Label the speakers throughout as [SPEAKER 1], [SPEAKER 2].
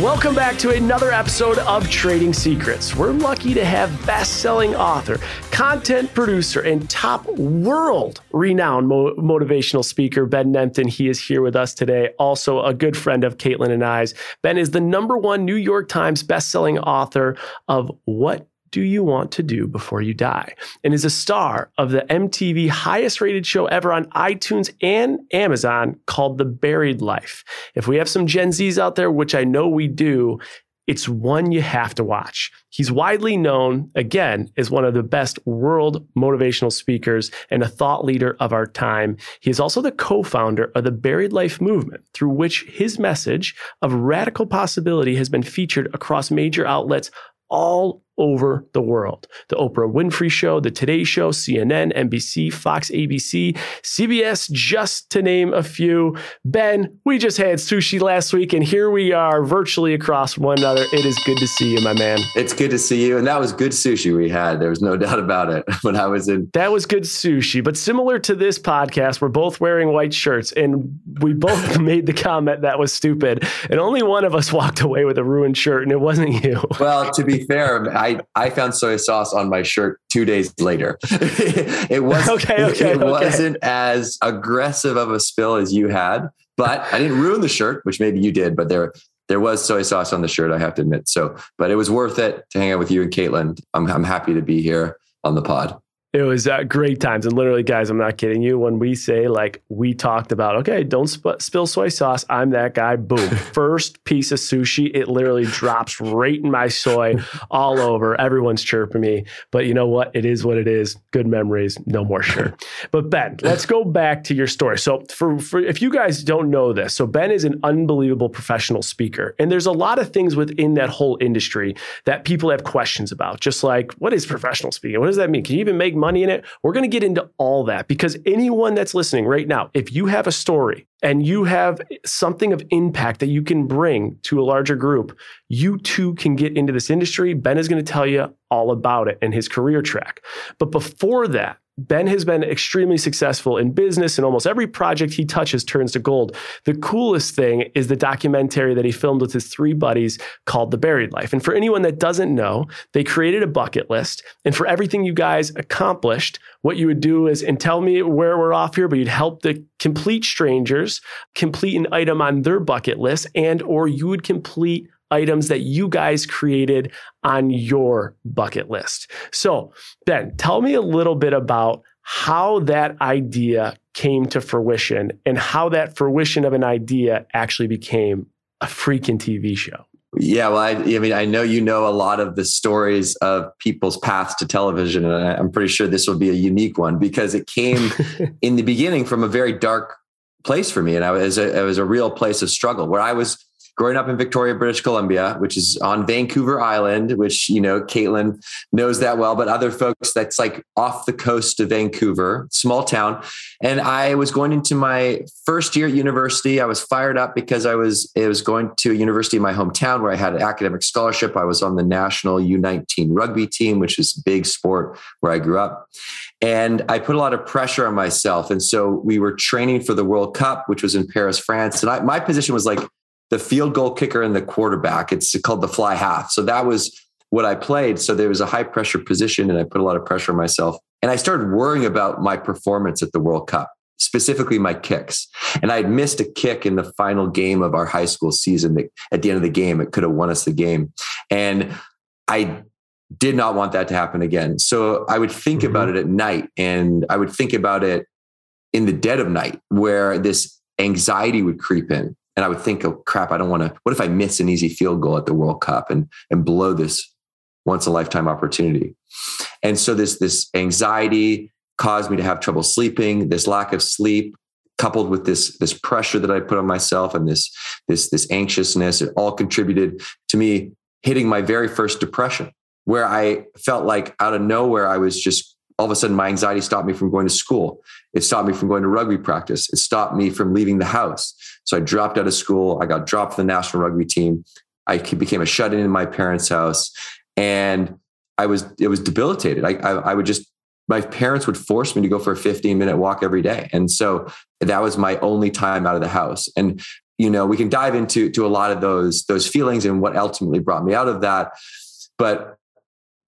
[SPEAKER 1] Welcome back to another episode of Trading Secrets. We're lucky to have best selling author, content producer, and top world renowned mo- motivational speaker, Ben Nemtin. He is here with us today. Also, a good friend of Caitlin and I's. Ben is the number one New York Times best selling author of What do you want to do before you die? And is a star of the MTV highest rated show ever on iTunes and Amazon called The Buried Life. If we have some Gen Zs out there, which I know we do, it's one you have to watch. He's widely known, again, as one of the best world motivational speakers and a thought leader of our time. He is also the co founder of the Buried Life movement, through which his message of radical possibility has been featured across major outlets all over the world. The Oprah Winfrey Show, The Today Show, CNN, NBC, Fox, ABC, CBS, just to name a few. Ben, we just had sushi last week, and here we are virtually across one another. It is good to see you, my man.
[SPEAKER 2] It's good to see you. And that was good sushi we had. There was no doubt about it when I was in.
[SPEAKER 1] That was good sushi. But similar to this podcast, we're both wearing white shirts, and we both made the comment that was stupid. And only one of us walked away with a ruined shirt, and it wasn't you.
[SPEAKER 2] Well, to be fair, I I I found soy sauce on my shirt two days later. it was
[SPEAKER 1] okay, okay,
[SPEAKER 2] it
[SPEAKER 1] okay.
[SPEAKER 2] wasn't as aggressive of a spill as you had, but I didn't ruin the shirt, which maybe you did. But there there was soy sauce on the shirt, I have to admit. So, but it was worth it to hang out with you and Caitlin. I'm I'm happy to be here on the pod.
[SPEAKER 1] It was uh, great times. And literally, guys, I'm not kidding you. When we say, like, we talked about, okay, don't sp- spill soy sauce, I'm that guy. Boom. First piece of sushi, it literally drops right in my soy all over. Everyone's chirping me. But you know what? It is what it is. Good memories, no more sure. But Ben, let's go back to your story. So, for, for if you guys don't know this, so Ben is an unbelievable professional speaker. And there's a lot of things within that whole industry that people have questions about, just like, what is professional speaking? What does that mean? Can you even make money in it. We're going to get into all that because anyone that's listening right now, if you have a story and you have something of impact that you can bring to a larger group, you too can get into this industry. Ben is going to tell you all about it and his career track. But before that, Ben has been extremely successful in business and almost every project he touches turns to gold. The coolest thing is the documentary that he filmed with his three buddies called The Buried Life. And for anyone that doesn't know, they created a bucket list. And for everything you guys accomplished, what you would do is, and tell me where we're off here, but you'd help the complete strangers complete an item on their bucket list and or you would complete items that you guys created on your bucket list. So, Ben, tell me a little bit about how that idea came to fruition and how that fruition of an idea actually became a freaking TV show.
[SPEAKER 2] Yeah, well, I, I, mean, I know you know a lot of the stories of people's paths to television, and I'm pretty sure this will be a unique one because it came in the beginning from a very dark place for me, and I was a, it was a real place of struggle where I was growing up in Victoria, British Columbia, which is on Vancouver Island, which, you know, Caitlin knows that well, but other folks that's like off the coast of Vancouver, small town. And I was going into my first year at university. I was fired up because I was, it was going to a university in my hometown where I had an academic scholarship. I was on the national U19 rugby team, which is big sport where I grew up. And I put a lot of pressure on myself. And so we were training for the World Cup, which was in Paris, France. And I, my position was like the field goal kicker and the quarterback. It's called the fly half. So that was what I played. So there was a high pressure position and I put a lot of pressure on myself. And I started worrying about my performance at the World Cup, specifically my kicks. And I had missed a kick in the final game of our high school season. That at the end of the game, it could have won us the game. And I did not want that to happen again. So I would think mm-hmm. about it at night and I would think about it in the dead of night where this anxiety would creep in and I would think, oh crap, I don't want to. What if I miss an easy field goal at the World Cup and and blow this once a lifetime opportunity? And so this this anxiety caused me to have trouble sleeping. This lack of sleep, coupled with this this pressure that I put on myself and this this this anxiousness, it all contributed to me hitting my very first depression, where I felt like out of nowhere I was just all of a sudden my anxiety stopped me from going to school. It stopped me from going to rugby practice. It stopped me from leaving the house. So I dropped out of school. I got dropped from the national rugby team. I became a shut in in my parents' house. And I was, it was debilitated. I, I, I would just, my parents would force me to go for a 15 minute walk every day. And so that was my only time out of the house. And, you know, we can dive into to a lot of those, those feelings and what ultimately brought me out of that. But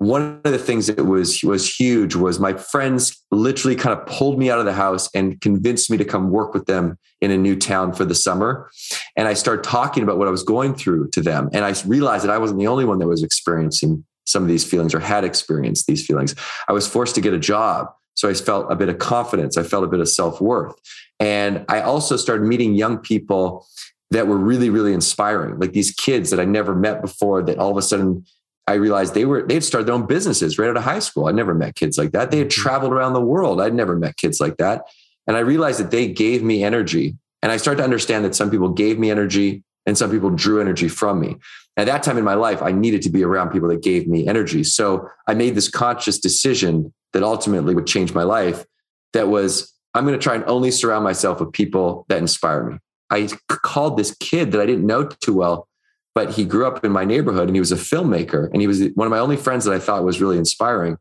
[SPEAKER 2] one of the things that was was huge was my friends literally kind of pulled me out of the house and convinced me to come work with them in a new town for the summer. And i started talking about what i was going through to them. And i realized that i wasn't the only one that was experiencing some of these feelings or had experienced these feelings. I was forced to get a job. So i felt a bit of confidence. I felt a bit of self-worth. And i also started meeting young people that were really really inspiring like these kids that i never met before that all of a sudden I realized they were they had started their own businesses right out of high school. I never met kids like that. They had mm-hmm. traveled around the world. I'd never met kids like that. And I realized that they gave me energy. And I started to understand that some people gave me energy and some people drew energy from me. At that time in my life, I needed to be around people that gave me energy. So I made this conscious decision that ultimately would change my life. That was, I'm going to try and only surround myself with people that inspire me. I called this kid that I didn't know too well but he grew up in my neighborhood and he was a filmmaker and he was one of my only friends that I thought was really inspiring.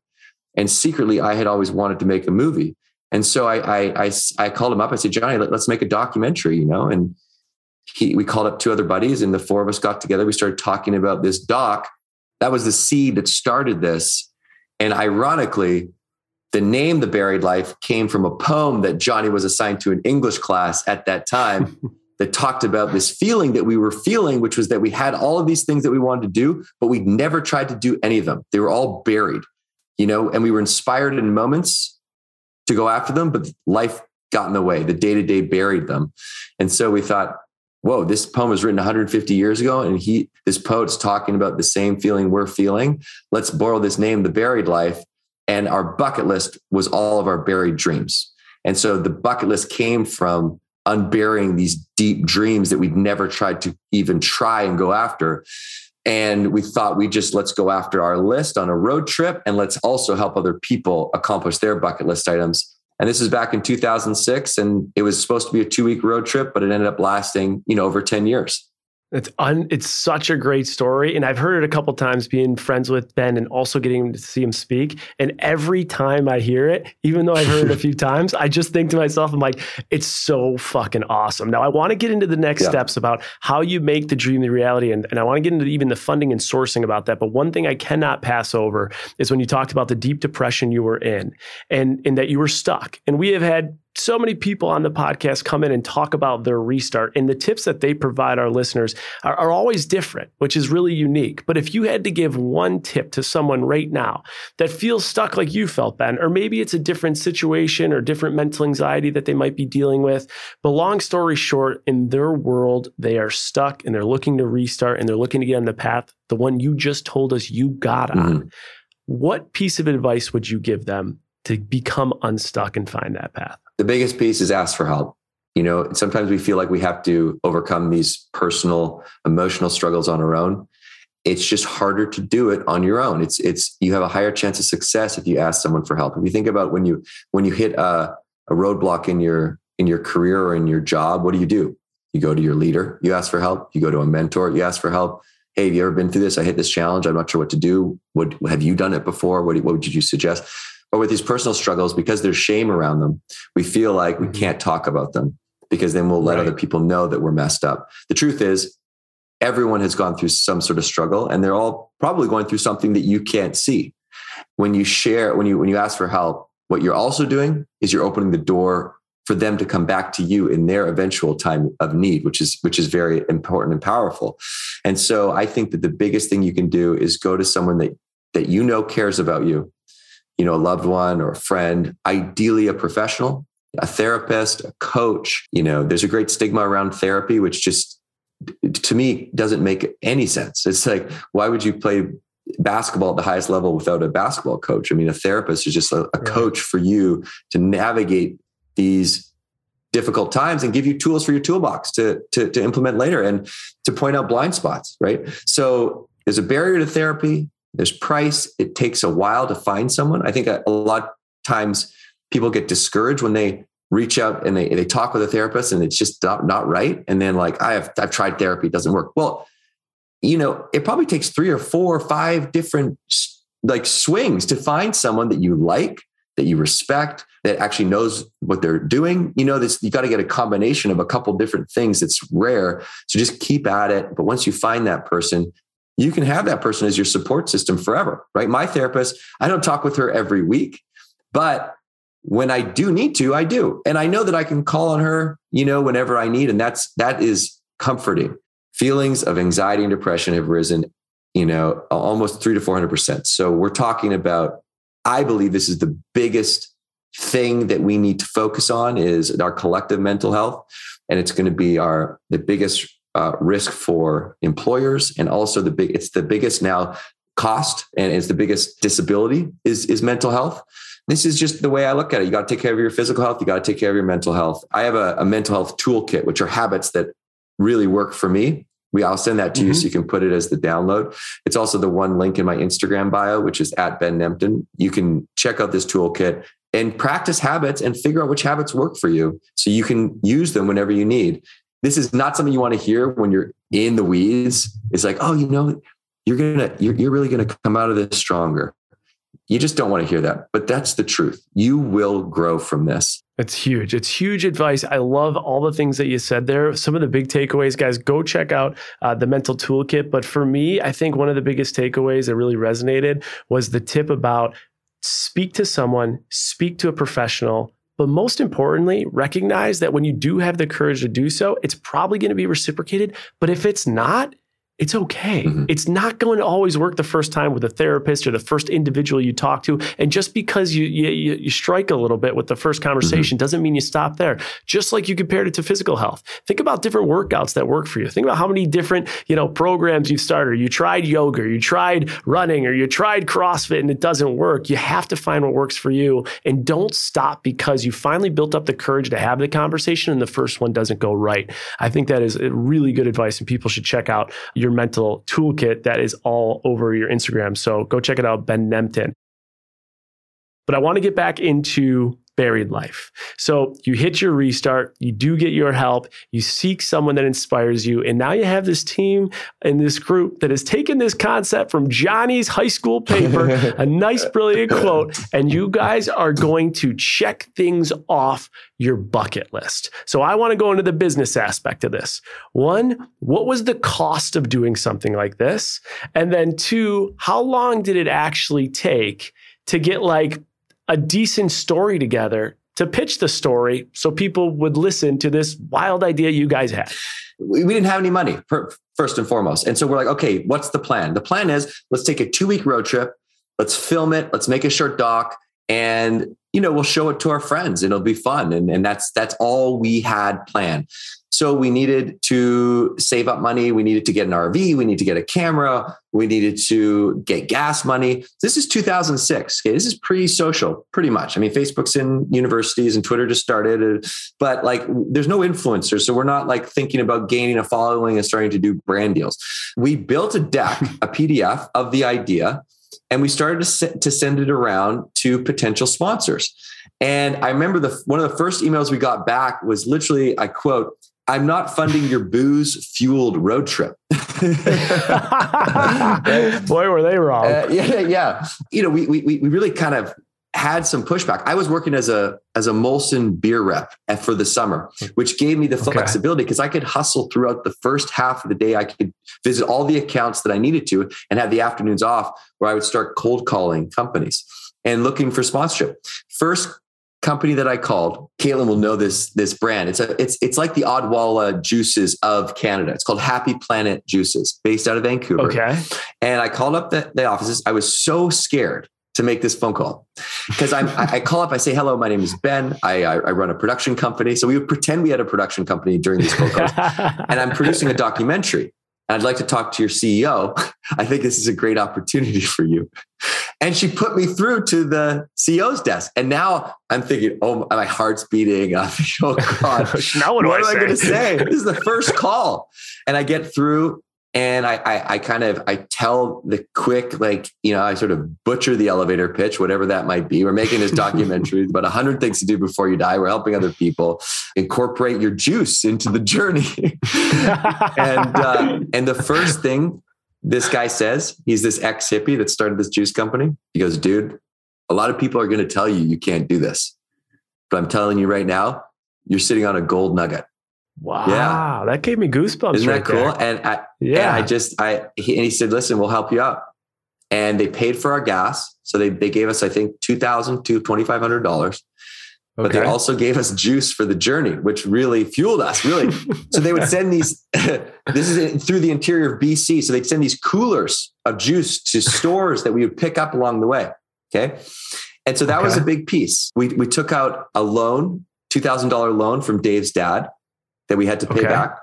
[SPEAKER 2] And secretly, I had always wanted to make a movie. And so I, I, I, I called him up. I said, Johnny, let, us make a documentary, you know? And he, we called up two other buddies and the four of us got together. We started talking about this doc. That was the seed that started this. And ironically, the name The Buried Life came from a poem that Johnny was assigned to an English class at that time. that talked about this feeling that we were feeling, which was that we had all of these things that we wanted to do, but we never tried to do any of them. They were all buried, you know, and we were inspired in moments to go after them, but life got in the way. The day to day buried them. And so we thought, whoa, this poem was written 150 years ago. And he, this poet's talking about the same feeling we're feeling. Let's borrow this name, The Buried Life. And our bucket list was all of our buried dreams. And so the bucket list came from unburying these deep dreams that we'd never tried to even try and go after. And we thought we just let's go after our list on a road trip and let's also help other people accomplish their bucket list items. And this is back in 2006 and it was supposed to be a 2 week road trip but it ended up lasting, you know, over 10 years.
[SPEAKER 1] It's un, it's such a great story, and I've heard it a couple times being friends with Ben and also getting to see him speak. And every time I hear it, even though I've heard it a few times, I just think to myself, I'm like, it's so fucking awesome. Now I want to get into the next yeah. steps about how you make the dream the reality, and, and I want to get into even the funding and sourcing about that. But one thing I cannot pass over is when you talked about the deep depression you were in, and and that you were stuck. And we have had so many people on the podcast come in and talk about their restart and the tips that they provide our listeners are, are, always different which is really unique but if you had to give one tip to someone right now that feels stuck like you felt ben or maybe it's a different situation or different mental anxiety that they might be dealing with but long story short in their world they are stuck and they're looking to restart and they're looking to get on the path the one you just told us you got on mm-hmm. what piece of advice would you give them to become unstuck and find that path
[SPEAKER 2] the biggest piece is ask for help. You know, sometimes we feel like we have to overcome these personal, emotional struggles on our own. It's just harder to do it on your own. It's it's you have a higher chance of success if you ask someone for help. If you think about when you when you hit a, a roadblock in your in your career or in your job, what do you do? You go to your leader, you ask for help. You go to a mentor, you ask for help. Hey, have you ever been through this? I hit this challenge. I'm not sure what to do. What have you done it before? What, what would you suggest? Or with these personal struggles, because there's shame around them, we feel like we mm-hmm. can't talk about them because then we'll let right. other people know that we're messed up. The truth is, everyone has gone through some sort of struggle and they're all probably going through something that you can't see. When you share, when you when you ask for help, what you're also doing is you're opening the door for them to come back to you in their eventual time of need which is which is very important and powerful and so i think that the biggest thing you can do is go to someone that that you know cares about you you know, a loved one or a friend, ideally a professional, a therapist, a coach. You know, there's a great stigma around therapy, which just to me doesn't make any sense. It's like, why would you play basketball at the highest level without a basketball coach? I mean, a therapist is just a, a coach for you to navigate these difficult times and give you tools for your toolbox to, to, to implement later and to point out blind spots, right? So there's a barrier to therapy. There's price. It takes a while to find someone. I think a, a lot of times people get discouraged when they reach out and they, they talk with a therapist and it's just not, not right. And then like, I have, I've tried therapy, it doesn't work. Well, you know, it probably takes three or four or five different like swings to find someone that you like, that you respect, that actually knows what they're doing. You know, this, you got to get a combination of a couple different things. It's rare. So just keep at it. But once you find that person, you can have that person as your support system forever, right? My therapist, I don't talk with her every week, but when I do need to, I do. And I know that I can call on her, you know, whenever I need. And that's, that is comforting. Feelings of anxiety and depression have risen, you know, almost three to 400%. So we're talking about, I believe this is the biggest thing that we need to focus on is our collective mental health. And it's going to be our, the biggest uh, risk for employers and also the big, it's the biggest now cost and it's the biggest disability is, is mental health this is just the way I look at it. You got to take care of your physical health. You got to take care of your mental health. I have a, a mental health toolkit, which are habits that really work for me. We I'll send that to mm-hmm. you so you can put it as the download. It's also the one link in my Instagram bio, which is at Ben Nemtin. You can check out this toolkit and practice habits and figure out which habits work for you so you can use them whenever you need. This is not something you want to hear when you're in the weeds. It's like, oh, you know, you're gonna, you're, you're really gonna come out of this stronger. You just don't want to hear that, but that's the truth. You will grow from this.
[SPEAKER 1] It's huge. It's huge advice. I love all the things that you said there. Some of the big takeaways, guys, go check out uh, the mental toolkit. But for me, I think one of the biggest takeaways that really resonated was the tip about speak to someone, speak to a professional, but most importantly, recognize that when you do have the courage to do so, it's probably going to be reciprocated. But if it's not, it's okay. Mm-hmm. It's not going to always work the first time with a therapist or the first individual you talk to. And just because you you, you strike a little bit with the first conversation mm-hmm. doesn't mean you stop there. Just like you compared it to physical health. Think about different workouts that work for you. Think about how many different you know programs you've started. You tried yoga, you tried running, or you tried CrossFit, and it doesn't work. You have to find what works for you, and don't stop because you finally built up the courage to have the conversation, and the first one doesn't go right. I think that is really good advice, and people should check out your your mental toolkit that is all over your Instagram. So go check it out, Ben Nemtin. But I want to get back into buried life. So you hit your restart, you do get your help, you seek someone that inspires you, and now you have this team and this group that has taken this concept from Johnny's high school paper, a nice, brilliant quote, and you guys are going to check things off your bucket list. So I want to go into the business aspect of this. One, what was the cost of doing something like this? And then two, how long did it actually take to get like a decent story together to pitch the story so people would listen to this wild idea you guys had?
[SPEAKER 2] We, didn't have any money, first and foremost. And so we're like, okay, what's the plan? The plan is let's take a two week road trip, let's film it, let's make a short doc, and you know we'll show it to our friends and it'll be fun and, and that's that's all we had planned so we needed to save up money. We needed to get an RV. We need to get a camera. We needed to get gas money. This is 2006. Okay, this is pre-social, pretty much. I mean, Facebook's in universities and Twitter just started, uh, but like, there's no influencers, so we're not like thinking about gaining a following and starting to do brand deals. We built a deck, a PDF of the idea, and we started to send it around to potential sponsors. And I remember the one of the first emails we got back was literally, I quote, I'm not funding your booze fueled road trip. Boy,
[SPEAKER 1] were they wrong.
[SPEAKER 2] Uh, yeah, yeah. You know, we, we, we really kind of had some pushback. I was working as a as a Molson beer rep for the summer, which gave me the flexibility because I could hustle throughout the first half of the day. I could visit all the accounts that I needed to and have the afternoons off where I would start cold calling companies and looking for sponsorship. First company that I called, Caitlin will know this this brand. It's a it's it's like the Odwalla juices of Canada. It's called Happy Planet Juices, based out of Vancouver.
[SPEAKER 1] Okay.
[SPEAKER 2] And I called up the, the offices. I was so scared to make this phone call because I'm I call up. I say, "Hello, my name is Ben. I, I, I run a production company." So we would pretend we had a production company during these phone calls, and I'm producing a documentary. I'd like to talk to your CEO. I think this is a great opportunity for you. And she put me through to the CEO's desk. And now I'm thinking, oh, my heart's beating. I'm thinking, oh God,
[SPEAKER 1] now what,
[SPEAKER 2] what
[SPEAKER 1] am
[SPEAKER 2] I, I going to say? This is the first call. And I get through And I, I, I kind of I tell the quick like you know I sort of butcher the elevator pitch whatever that might be. We're making this documentary about a hundred things to do before you die. We're helping other people incorporate your juice into the journey. and uh, and the first thing this guy says, he's this ex hippie that started this juice company. He goes, dude, a lot of people are going to tell you you can't do this, but I'm telling you right now, you're sitting on a gold nugget.
[SPEAKER 1] Wow. Yeah. That gave me goosebumps.
[SPEAKER 2] Isn't
[SPEAKER 1] right
[SPEAKER 2] that cool?
[SPEAKER 1] there.
[SPEAKER 2] And I, yeah, and I just, I, he, and he said, listen, we'll help you out. And they paid for our gas. So they, they gave us, I think, $2,000 to $2,500. But they also gave us juice for the journey, which really fueled us. Really, so they would send these. this is through the interior of BC, so they'd send these coolers of juice to stores that we would pick up along the way. Okay, and so that okay. was a big piece. We we took out a loan, two thousand dollar loan from Dave's dad, that we had to pay okay. back.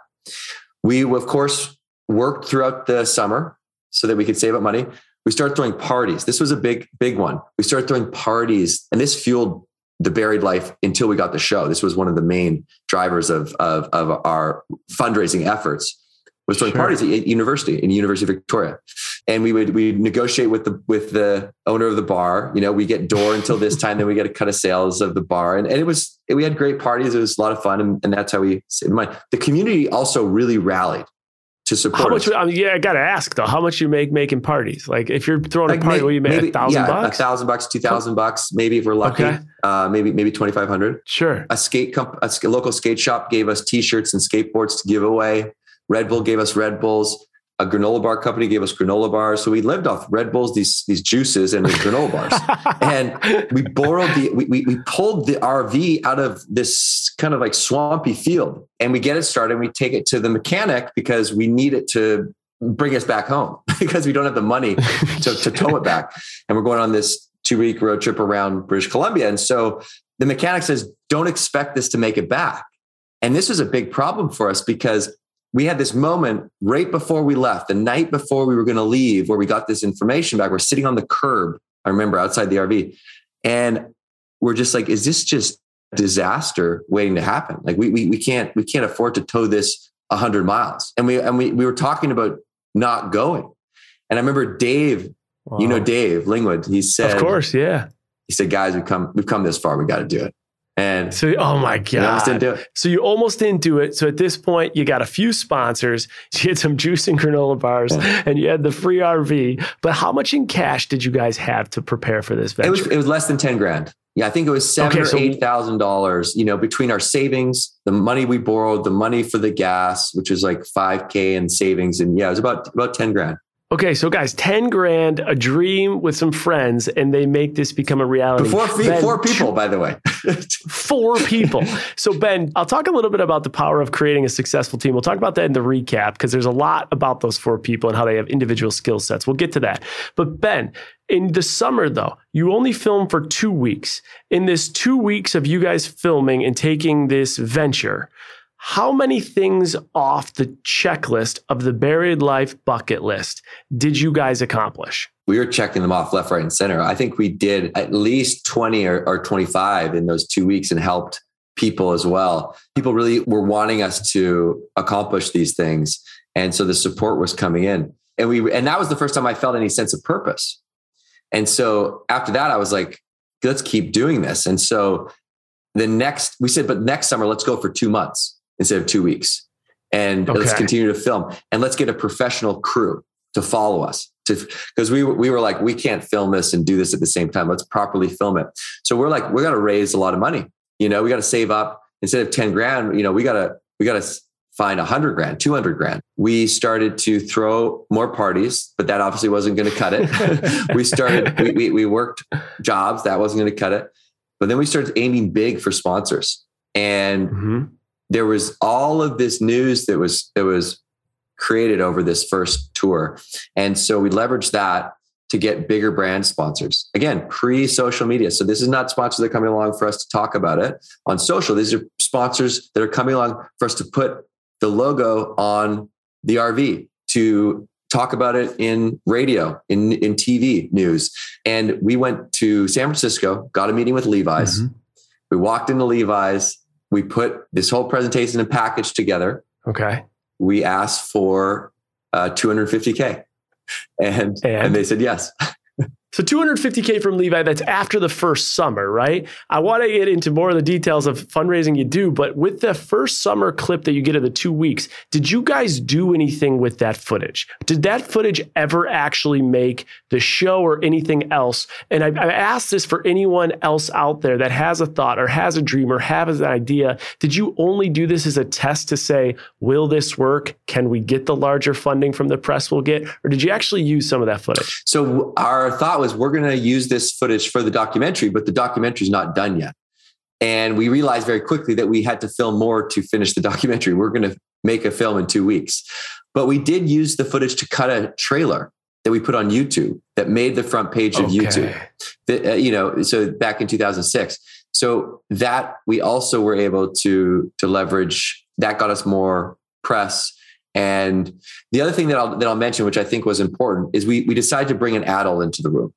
[SPEAKER 2] We of course worked throughout the summer so that we could save up money. We started throwing parties. This was a big, big one. We started throwing parties, and this fueled the buried life until we got the show. This was one of the main drivers of of, of our fundraising efforts. Was throwing sure. parties at university in University of Victoria, and we would we negotiate with the with the owner of the bar. You know, we get door until this time, then we get a cut of sales of the bar, and, and it was we had great parties. It was a lot of fun, and, and that's how we saved money. The community also really rallied to support.
[SPEAKER 1] How much? I mean, yeah, I got to ask though. How much you make making parties? Like if you're throwing like a party, maybe, will you make a thousand
[SPEAKER 2] yeah,
[SPEAKER 1] bucks?
[SPEAKER 2] A thousand bucks, two thousand bucks, maybe if we're lucky. Okay. Uh, maybe maybe twenty five hundred.
[SPEAKER 1] Sure.
[SPEAKER 2] A skate comp, a local skate shop gave us t-shirts and skateboards to give away. Red Bull gave us Red Bulls a granola bar company gave us granola bars. So we lived off Red Bulls, these, these juices and granola bars. and we borrowed the, we, we, we, pulled the RV out of this kind of like swampy field and we get it started. And we take it to the mechanic because we need it to bring us back home because we don't have the money to, to tow it back. And we're going on this two week road trip around British Columbia. And so the mechanic says, don't expect this to make it back. And this was a big problem for us because we had this moment right before we left, the night before we were going to leave, where we got this information back. We're sitting on the curb, I remember outside the RV, and we're just like, is this just disaster waiting to happen? Like we we, we can't we can't afford to tow this hundred miles. And we and we we were talking about not going. And I remember Dave, wow. you know Dave Lingwood, he said,
[SPEAKER 1] Of course, yeah.
[SPEAKER 2] He said, guys, we've come, we've come this far, we got to do it. And
[SPEAKER 1] so, oh my God. So you almost didn't do it. So at this point, you got a few sponsors. You had some juice and granola bars and you had the free RV. But how much in cash did you guys have to prepare for this venture?
[SPEAKER 2] It was, it was less than 10 grand. Yeah, I think it was seven okay, or so, eight thousand dollars. You know, between our savings, the money we borrowed, the money for the gas, which was like five k in savings, and yeah, it was about about ten grand.
[SPEAKER 1] Okay, so guys, 10 grand, a dream with some friends, and they make this become a reality.
[SPEAKER 2] Four, ben, four people, by the way.
[SPEAKER 1] four people. So, Ben, I'll talk a little bit about the power of creating a successful team. We'll talk about that in the recap because there's a lot about those four people and how they have individual skill sets. We'll get to that. But, Ben, in the summer, though, you only film for two weeks. In this two weeks of you guys filming and taking this venture, how many things off the checklist of the buried life bucket list did you guys accomplish?
[SPEAKER 2] We were checking them off left, right, and center. I think we did at least 20 or, or 25 in those two weeks and helped people as well. People really were wanting us to accomplish these things. And so the support was coming in. And we and that was the first time I felt any sense of purpose. And so after that, I was like, let's keep doing this. And so the next, we said, but next summer, let's go for two months instead of two weeks. And okay. let's continue to film. And let's get a professional crew to follow us to because we we were like we can't film this and do this at the same time. Let's properly film it. So we're like we got to raise a lot of money. You know we got to save up. Instead of 10 grand you know we got to we got to find 100 grand 200 grand. We started to throw more parties but that obviously wasn't going to cut it. We started we, we, we worked jobs. That wasn't going to cut it. But then we started aiming big for sponsors. And mm-hmm there was all of this news that was that was created over this first tour. And so we leveraged that to get bigger brand sponsors. Again, pre social media. So this is not sponsors that are coming along for us to talk about it on social. These are sponsors that are coming along for us to put the logo on the RV to talk about it in radio, in, in TV news. And we went to San Francisco, got a meeting with Levi's. Mm-hmm. We walked into Levi's we put this whole presentation and package together.
[SPEAKER 1] Okay.
[SPEAKER 2] We asked for uh, uh, 250K. And, and, and they said yes.
[SPEAKER 1] So 250K from Levi, that's after the first summer, right? I want to get into more of the details of fundraising you do, but with the first summer clip that you get of the two weeks, did you guys do anything with that footage? Did that footage ever actually make the show or anything else? And I, I asked this for anyone else out there that has a thought or has a dream or has an idea. Did you only do this as a test to say, will this work? Can we get the larger funding from the press we'll get? Or did you actually use some of that footage?
[SPEAKER 2] So our thought thought was we're going to use this footage for the documentary, but the documentary is not done yet. And we realized very quickly that we had to film more to finish the documentary. We're going to make a film in two weeks. But we did use the footage to cut a trailer that we put on YouTube that made the front page of okay. YouTube. Uh, you know, so back in 2006. So that we also were able to to leverage. That got us more press and the other thing that I'll, that I'll mention, which I think was important, is we, we decided to bring an adult into the room.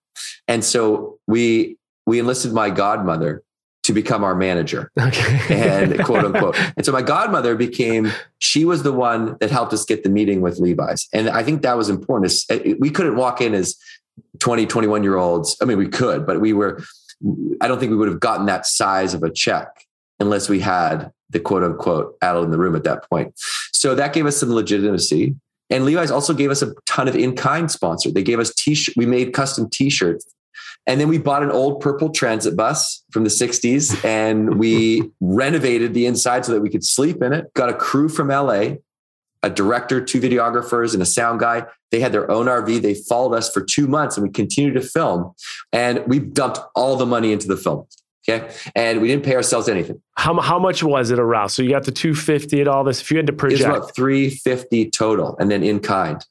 [SPEAKER 2] And so we, we enlisted my godmother to become our manager okay. and quote unquote. And so my godmother became, she was the one that helped us get the meeting with Levi's. And I think that was important. We couldn't walk in as 20, 21 year olds. I mean, we could, but we were, I don't think we would have gotten that size of a check unless we had the quote unquote adult in the room at that point. So that gave us some legitimacy. And Levi's also gave us a ton of in-kind sponsor. They gave us t-shirt. We made custom t-shirts. And then we bought an old purple transit bus from the 60s and we renovated the inside so that we could sleep in it. Got a crew from LA, a director, two videographers, and a sound guy. They had their own RV. They followed us for two months and we continued to film. And we dumped all the money into the film. Okay. And we didn't pay ourselves anything.
[SPEAKER 1] How, how much was it around? So you got the 250 and all this. If you had to project,
[SPEAKER 2] it's about 350 total and then in kind.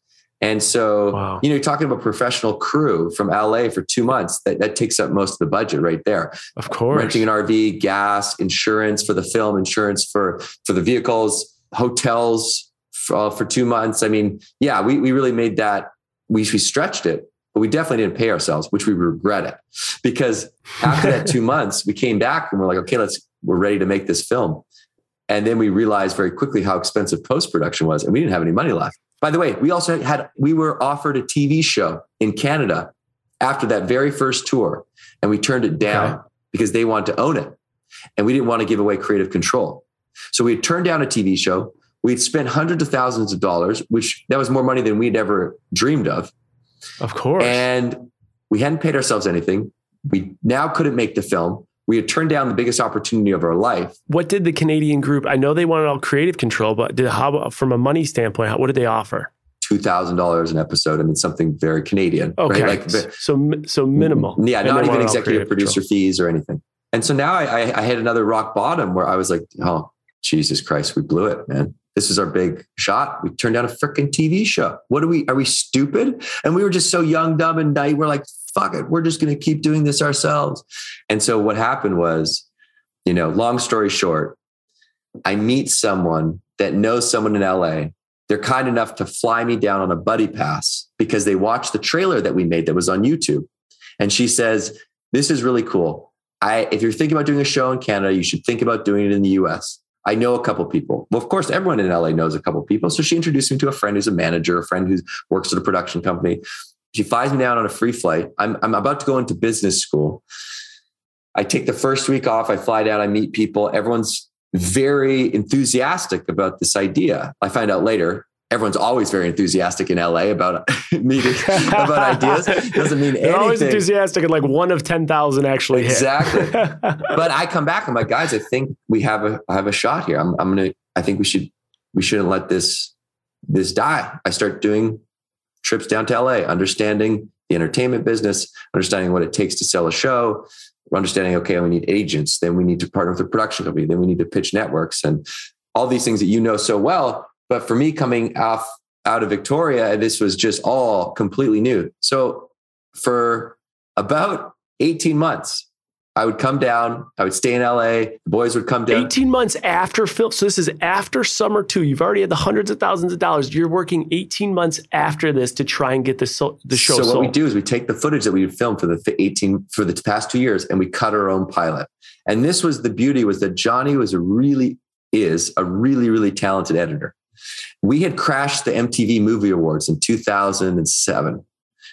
[SPEAKER 2] And so, wow. you know, you're talking about professional crew from LA for two months. That, that takes up most of the budget right there.
[SPEAKER 1] Of course.
[SPEAKER 2] Renting an RV, gas, insurance for the film, insurance for, for the vehicles, hotels for, uh, for two months. I mean, yeah, we, we really made that, we, we stretched it but we definitely didn't pay ourselves, which we regret it because after that two months, we came back and we're like, okay, let's, we're ready to make this film. And then we realized very quickly how expensive post production was, and we didn't have any money left. By the way, we also had, we were offered a TV show in Canada after that very first tour, and we turned it down okay. because they wanted to own it. And we didn't want to give away creative control. So we had turned down a TV show. We'd spent hundreds of thousands of dollars, which that was more money than we'd ever dreamed of.
[SPEAKER 1] Of course.
[SPEAKER 2] And we hadn't paid ourselves anything. We now couldn't make the film. We had turned down the biggest opportunity of our life.
[SPEAKER 1] What did the Canadian group? I know they wanted all creative control, but did how from a money standpoint, what did they offer?
[SPEAKER 2] Two thousand dollars an episode. I mean, something very Canadian.
[SPEAKER 1] Okay, right? like so so minimal.
[SPEAKER 2] Yeah, not even executive producer control. fees or anything. And so now I, I, I hit another rock bottom where I was like, oh Jesus Christ, we blew it, man this is our big shot. We turned down a freaking TV show. What are we? Are we stupid? And we were just so young, dumb, and naive. We're like, fuck it. We're just going to keep doing this ourselves. And so what happened was, you know, long story short, I meet someone that knows someone in LA. They're kind enough to fly me down on a buddy pass because they watched the trailer that we made that was on YouTube. And she says, This is really cool. I, if you're thinking about doing a show in Canada, you should think about doing it in the US. I know a couple people. Well, of course, everyone in LA knows a couple people. So she introduced me to a friend who's a manager, a friend who works at a production company. She flies me down on a free flight. I'm, I'm about to go into business school. I take the first week off. I fly down. I meet people. Everyone's very enthusiastic about this idea. I find out later everyone's always very enthusiastic in LA about meeting about ideas. Doesn't mean They're anything.
[SPEAKER 1] Always enthusiastic, and like one of ten thousand actually
[SPEAKER 2] exactly. but I come back. I'm like, guys, I think we have a have a shot here. I'm, I'm gonna. I think we should we shouldn't let this this die. I start doing trips down to LA, understanding the entertainment business, understanding what it takes to sell a show. Understanding, okay, we need agents, then we need to partner with a production company, then we need to pitch networks, and all these things that you know so well but for me coming off out of Victoria, this was just all completely new. So for about 18 months, I would come down, I would stay in LA, the boys would come down.
[SPEAKER 1] 18 months after film. So this is after summer two. You've already had the hundreds of thousands of dollars. You're working 18 months after this to try and get the, so, the show
[SPEAKER 2] So
[SPEAKER 1] sold.
[SPEAKER 2] what we do is we take the footage that we filmed for the 18 for the past two years and we cut our own pilot. And this was the beauty was that Johnny was a really is a really, really talented editor. We had crashed the MTV Movie Awards in 2007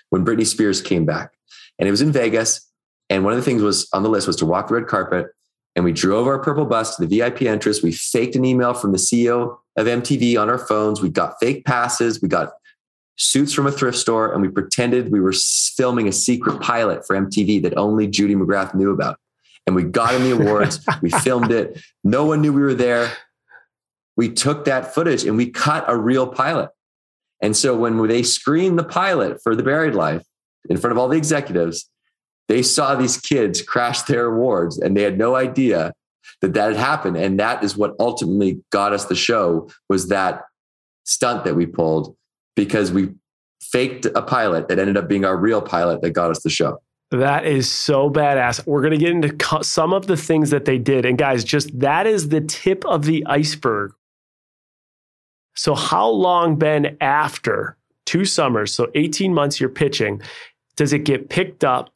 [SPEAKER 2] when Britney Spears came back. And it was in Vegas. And one of the things was on the list was to walk the red carpet. And we drove our purple bus to the VIP entrance. We faked an email from the CEO of MTV on our phones. We got fake passes. We got suits from a thrift store. And we pretended we were filming a secret pilot for MTV that only Judy McGrath knew about. And we got in the awards. we filmed it. No one knew we were there. We took that footage and we cut a real pilot. And so when they screened the pilot for The Buried Life in front of all the executives, they saw these kids crash their awards and they had no idea that that had happened. And that is what ultimately got us the show was that stunt that we pulled because we faked a pilot that ended up being our real pilot that got us the show.
[SPEAKER 1] That is so badass. We're going to get into some of the things that they did. And guys, just that is the tip of the iceberg so, how long, Ben, after two summers, so 18 months you're pitching, does it get picked up?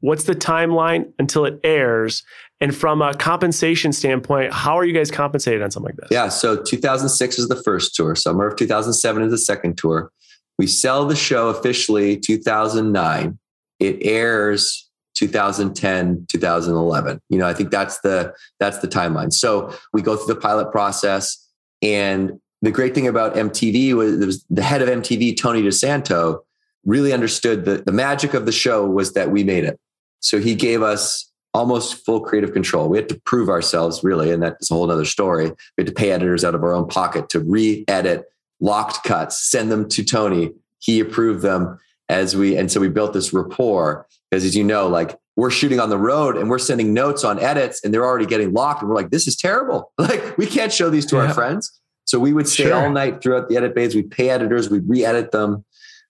[SPEAKER 1] What's the timeline until it airs? And from a compensation standpoint, how are you guys compensated on something like this?
[SPEAKER 2] Yeah. So 2006 is the first tour. Summer of 2007 is the second tour. We sell the show officially 2009. It airs 2010 2011 you know i think that's the that's the timeline so we go through the pilot process and the great thing about MTV was, was the head of MTV, Tony DiSanto, really understood that the magic of the show was that we made it. So he gave us almost full creative control. We had to prove ourselves really, and that's a whole other story. We had to pay editors out of our own pocket to re-edit locked cuts, send them to Tony. He approved them as we, and so we built this rapport. Because as you know, like we're shooting on the road and we're sending notes on edits and they're already getting locked. And we're like, this is terrible. Like we can't show these to yeah. our friends. So we would stay sure. all night throughout the edit bays. We'd pay editors, we'd re-edit them.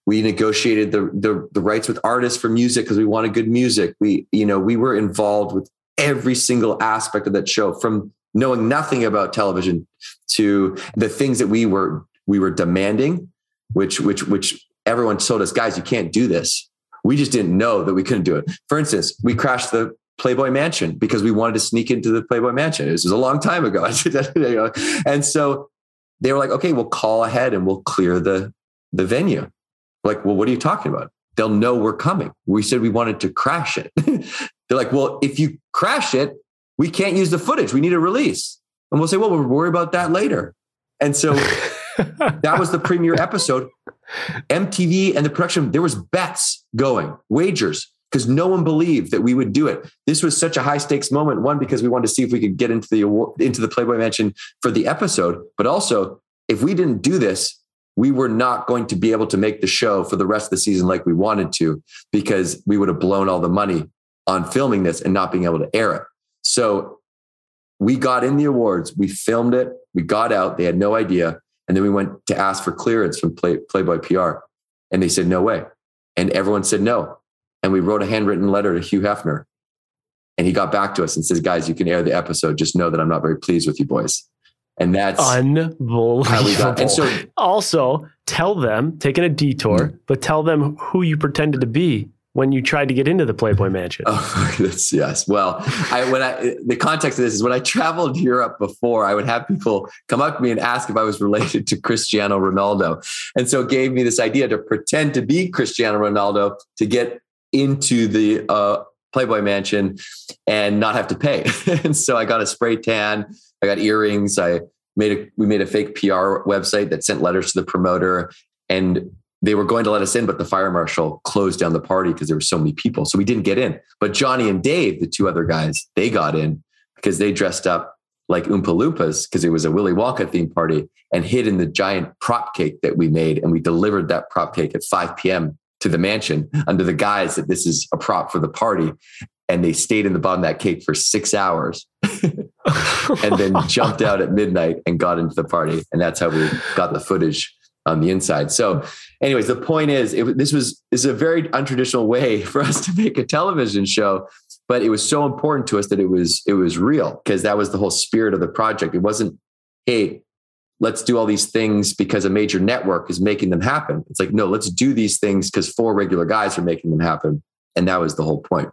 [SPEAKER 2] We negotiated the, the, the rights with artists for music because we wanted good music. We, you know, we were involved with every single aspect of that show from knowing nothing about television to the things that we were we were demanding, which which which everyone told us, guys, you can't do this. We just didn't know that we couldn't do it. For instance, we crashed the Playboy Mansion because we wanted to sneak into the Playboy Mansion. This was a long time ago. and so they were like, okay, we'll call ahead and we'll clear the, the venue. Like, well, what are you talking about? They'll know we're coming. We said we wanted to crash it. They're like, well, if you crash it, we can't use the footage. We need a release. And we'll say, well, we'll worry about that later. And so that was the premiere episode. MTV and the production, there was bets going, wagers because no one believed that we would do it. This was such a high stakes moment. One, because we wanted to see if we could get into the award, into the Playboy Mansion for the episode, but also if we didn't do this, we were not going to be able to make the show for the rest of the season like we wanted to because we would have blown all the money on filming this and not being able to air it. So we got in the awards, we filmed it, we got out, they had no idea. And then we went to ask for clearance from Play, Playboy PR. And they said, no way. And everyone said no and we wrote a handwritten letter to Hugh Hefner. And he got back to us and says, guys, you can air the episode. Just know that I'm not very pleased with you boys. And that's
[SPEAKER 1] unbelievable. How we got. And so also tell them, taking a detour, mm-hmm. but tell them who you pretended to be when you tried to get into the Playboy Mansion.
[SPEAKER 2] Oh, that's, yes. Well, I when I the context of this is when I traveled Europe before, I would have people come up to me and ask if I was related to Cristiano Ronaldo, and so it gave me this idea to pretend to be Cristiano Ronaldo to get into the uh, Playboy Mansion and not have to pay. and so I got a spray tan, I got earrings, I made a we made a fake PR website that sent letters to the promoter and they were going to let us in, but the fire marshal closed down the party because there were so many people. So we didn't get in. But Johnny and Dave, the two other guys, they got in because they dressed up like Oompa Loompas because it was a Willy Wonka theme party and hid in the giant prop cake that we made. And we delivered that prop cake at 5 p.m to the mansion under the guise that this is a prop for the party. And they stayed in the bottom of that cake for six hours and then jumped out at midnight and got into the party. And that's how we got the footage on the inside. So, anyways, the point is, it, this was is a very untraditional way for us to make a television show, but it was so important to us that it was it was real because that was the whole spirit of the project. It wasn't, hey, let's do all these things because a major network is making them happen. It's like, no, let's do these things because four regular guys are making them happen. And that was the whole point.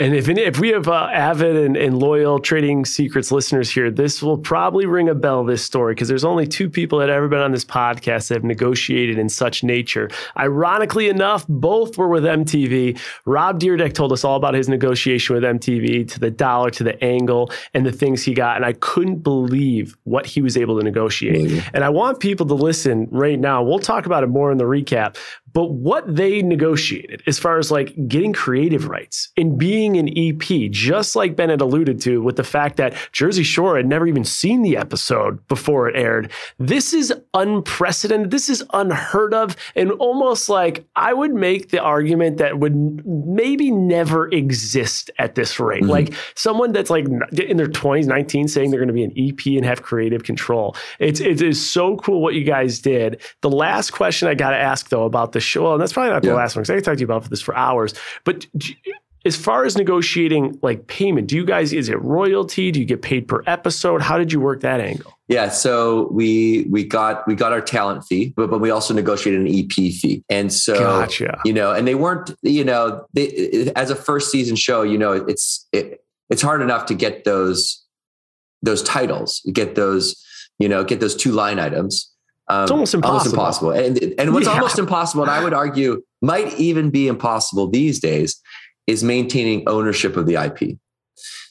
[SPEAKER 1] And if if we have uh, avid and, and, loyal Trading Secrets listeners here, this will probably ring a bell. This story because there's only two people that have ever been on this podcast that have negotiated in such nature. Ironically enough, both were with MTV. Rob Dyrdek told us all about his negotiation with MTV to the dollar, to the angle, and the things he got. And I couldn't believe what he was able to negotiate. Mm-hmm. And I want people to listen right now. We'll talk about it more in the recap but what they negotiated as far as like getting creative rights and being an EP, just like Bennett alluded to with the fact that Jersey Shore had never even seen the episode before it aired. This is unprecedented. This is unheard of. And almost like I would make the argument that would maybe never exist at this rate. Mm-hmm. Like someone that's like in their 20s, 19, saying they're going to be an EP and have creative control. It's, it is so cool what you guys did. The last question I got to ask though about the show. Well, that's probably not the yeah. last one because I can talk to you about this for hours. But as far as negotiating like payment, do you guys is it royalty? Do you get paid per episode? How did you work that angle?
[SPEAKER 2] Yeah, so we we got we got our talent fee, but but we also negotiated an EP fee, and so
[SPEAKER 1] gotcha.
[SPEAKER 2] you know, and they weren't you know they as a first season show, you know, it's it, it's hard enough to get those those titles, get those you know, get those two line items.
[SPEAKER 1] Um, it's almost impossible.
[SPEAKER 2] Almost impossible. And, and what's yeah. almost impossible, and I would argue might even be impossible these days, is maintaining ownership of the IP.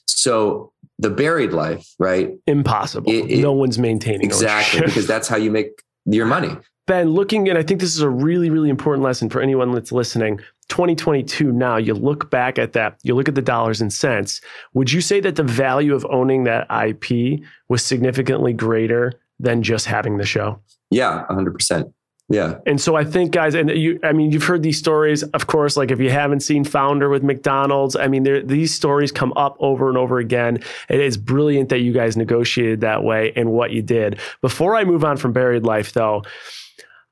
[SPEAKER 2] So the buried life, right?
[SPEAKER 1] Impossible. It, it, no one's maintaining
[SPEAKER 2] exactly because that's how you make your money.
[SPEAKER 1] Ben, looking at, I think this is a really, really important lesson for anyone that's listening. 2022 now, you look back at that, you look at the dollars and cents. Would you say that the value of owning that IP was significantly greater than just having the show?
[SPEAKER 2] Yeah, 100%. Yeah.
[SPEAKER 1] And so I think, guys, and you, I mean, you've heard these stories, of course, like if you haven't seen Founder with McDonald's, I mean, these stories come up over and over again. It is brilliant that you guys negotiated that way and what you did. Before I move on from Buried Life, though,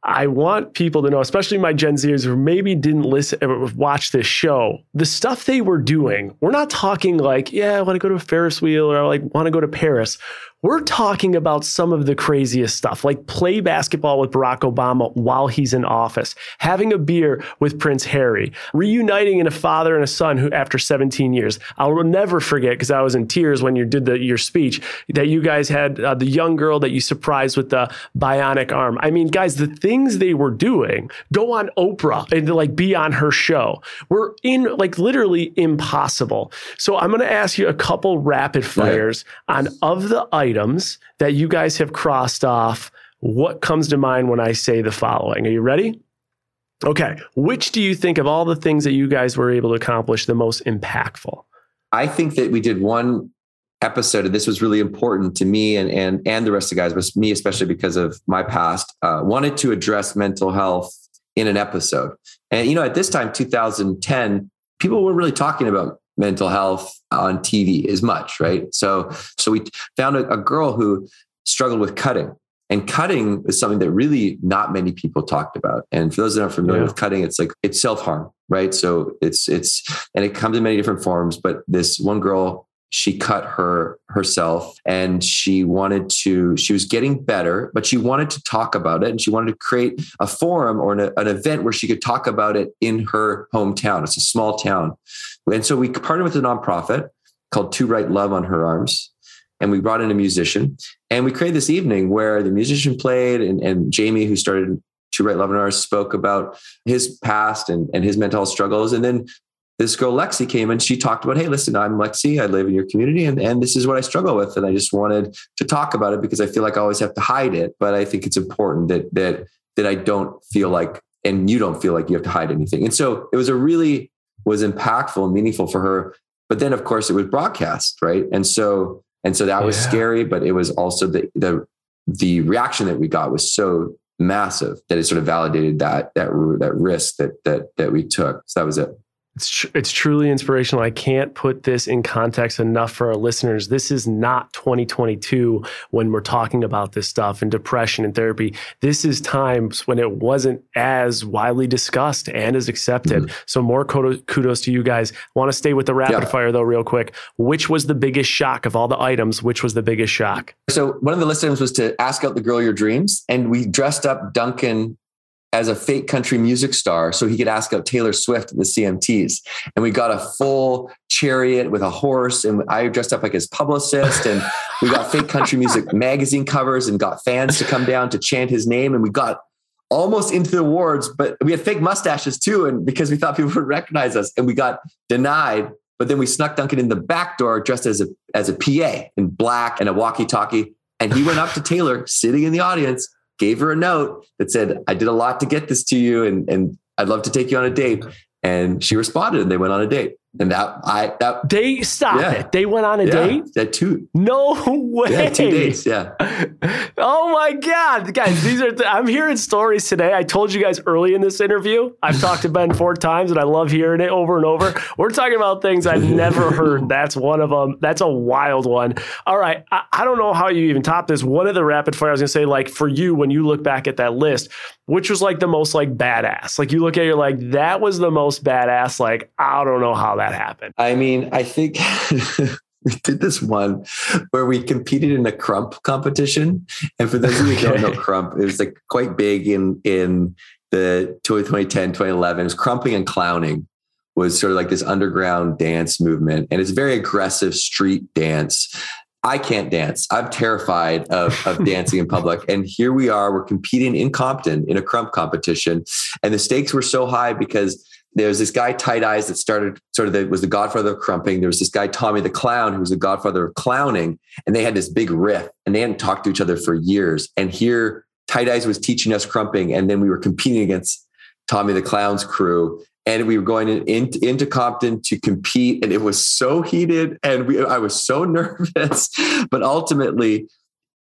[SPEAKER 1] I want people to know, especially my Gen Zers who maybe didn't listen, or watch this show, the stuff they were doing. We're not talking like, yeah, I want to go to a Ferris wheel or I like want to go to Paris. We're talking about some of the craziest stuff, like play basketball with Barack Obama while he's in office, having a beer with Prince Harry, reuniting in a father and a son who, after 17 years, I'll never forget because I was in tears when you did the, your speech that you guys had uh, the young girl that you surprised with the bionic arm. I mean, guys, the things they were doing go on Oprah and like be on her show were in like literally impossible. So I'm going to ask you a couple rapid fires yeah. on of the items items that you guys have crossed off, what comes to mind when I say the following? Are you ready? Okay. Which do you think of all the things that you guys were able to accomplish the most impactful?
[SPEAKER 2] I think that we did one episode, and this was really important to me and and and the rest of the guys, but me especially because of my past, uh, wanted to address mental health in an episode. And you know, at this time, 2010, people were really talking about mental health on TV as much, right? So, so we found a, a girl who struggled with cutting. And cutting is something that really not many people talked about. And for those that aren't familiar yeah. with cutting, it's like it's self harm, right? So it's it's and it comes in many different forms. But this one girl she cut her herself and she wanted to she was getting better but she wanted to talk about it and she wanted to create a forum or an, an, event where she could talk about it in her hometown. It's a small town. And so we partnered with a nonprofit called to write love on her arms and we brought in a musician and we created this evening where the musician played and, and jamie who started to write love on her arms spoke about his past and, and his mental struggles and then this girl Lexi came and she talked about, hey, listen, I'm Lexi. I live in your community and, and this is what I struggle with. And I just wanted to talk about it because I feel like I always have to hide it. But I think it's important that that that I don't feel like and you don't feel like you have to hide anything. And so it was a really was impactful and meaningful for her. But then of course it was broadcast, right? And so and so that was yeah. scary, but it was also the the the reaction that we got was so massive that it sort of validated that that that risk that that that we took. So that was it.
[SPEAKER 1] It's, tr- it's truly inspirational. I can't put this in context enough for our listeners. This is not 2022 when we're talking about this stuff and depression and therapy. This is times when it wasn't as widely discussed and as accepted. Mm-hmm. So, more kudos to you guys. Want to stay with the rapid yeah. fire though, real quick. Which was the biggest shock of all the items? Which was the biggest shock?
[SPEAKER 2] So, one of the listings was to ask out the girl your dreams. And we dressed up Duncan as a fake country music star so he could ask out Taylor Swift at the CMTs. And we got a full chariot with a horse, and I dressed up like his publicist. And we got fake country music magazine covers and got fans to come down to chant his name. And we got almost into the awards, but we had fake mustaches too. And because we thought people would recognize us, and we got denied. But then we snuck Duncan in the back door dressed as a as a PA in black and a walkie-talkie. And he went up to Taylor sitting in the audience gave her a note that said, I did a lot to get this to you and, and I'd love to take you on a date. And she responded and they went on a date. And that I that
[SPEAKER 1] they stop yeah. it. They went on a
[SPEAKER 2] yeah,
[SPEAKER 1] date.
[SPEAKER 2] That two.
[SPEAKER 1] No way.
[SPEAKER 2] Yeah, two dates. Yeah.
[SPEAKER 1] oh my god, guys! These are th- I'm hearing stories today. I told you guys early in this interview. I've talked to Ben four times, and I love hearing it over and over. We're talking about things I've never heard. That's one of them. That's a wild one. All right, I, I don't know how you even top this. One of the rapid fire. I was gonna say, like for you, when you look back at that list, which was like the most like badass. Like you look at, it, you're like that was the most badass. Like I don't know how that happened?
[SPEAKER 2] I mean, I think we did this one where we competed in a krump competition. And for those of you who don't know krump, it was like quite big in in the 2010, 2011. It was krumping and clowning was sort of like this underground dance movement. And it's very aggressive street dance. I can't dance. I'm terrified of, of dancing in public. And here we are, we're competing in Compton in a krump competition. And the stakes were so high because there's this guy Tight Eyez that started sort of the, was the godfather of krumping. There was this guy Tommy the clown who was the godfather of clowning, and they had this big riff, and they hadn't talked to each other for years. And here Tight Eyez was teaching us krumping, and then we were competing against Tommy the clown's crew, and we were going in, in, into Compton to compete, and it was so heated, and we, I was so nervous, but ultimately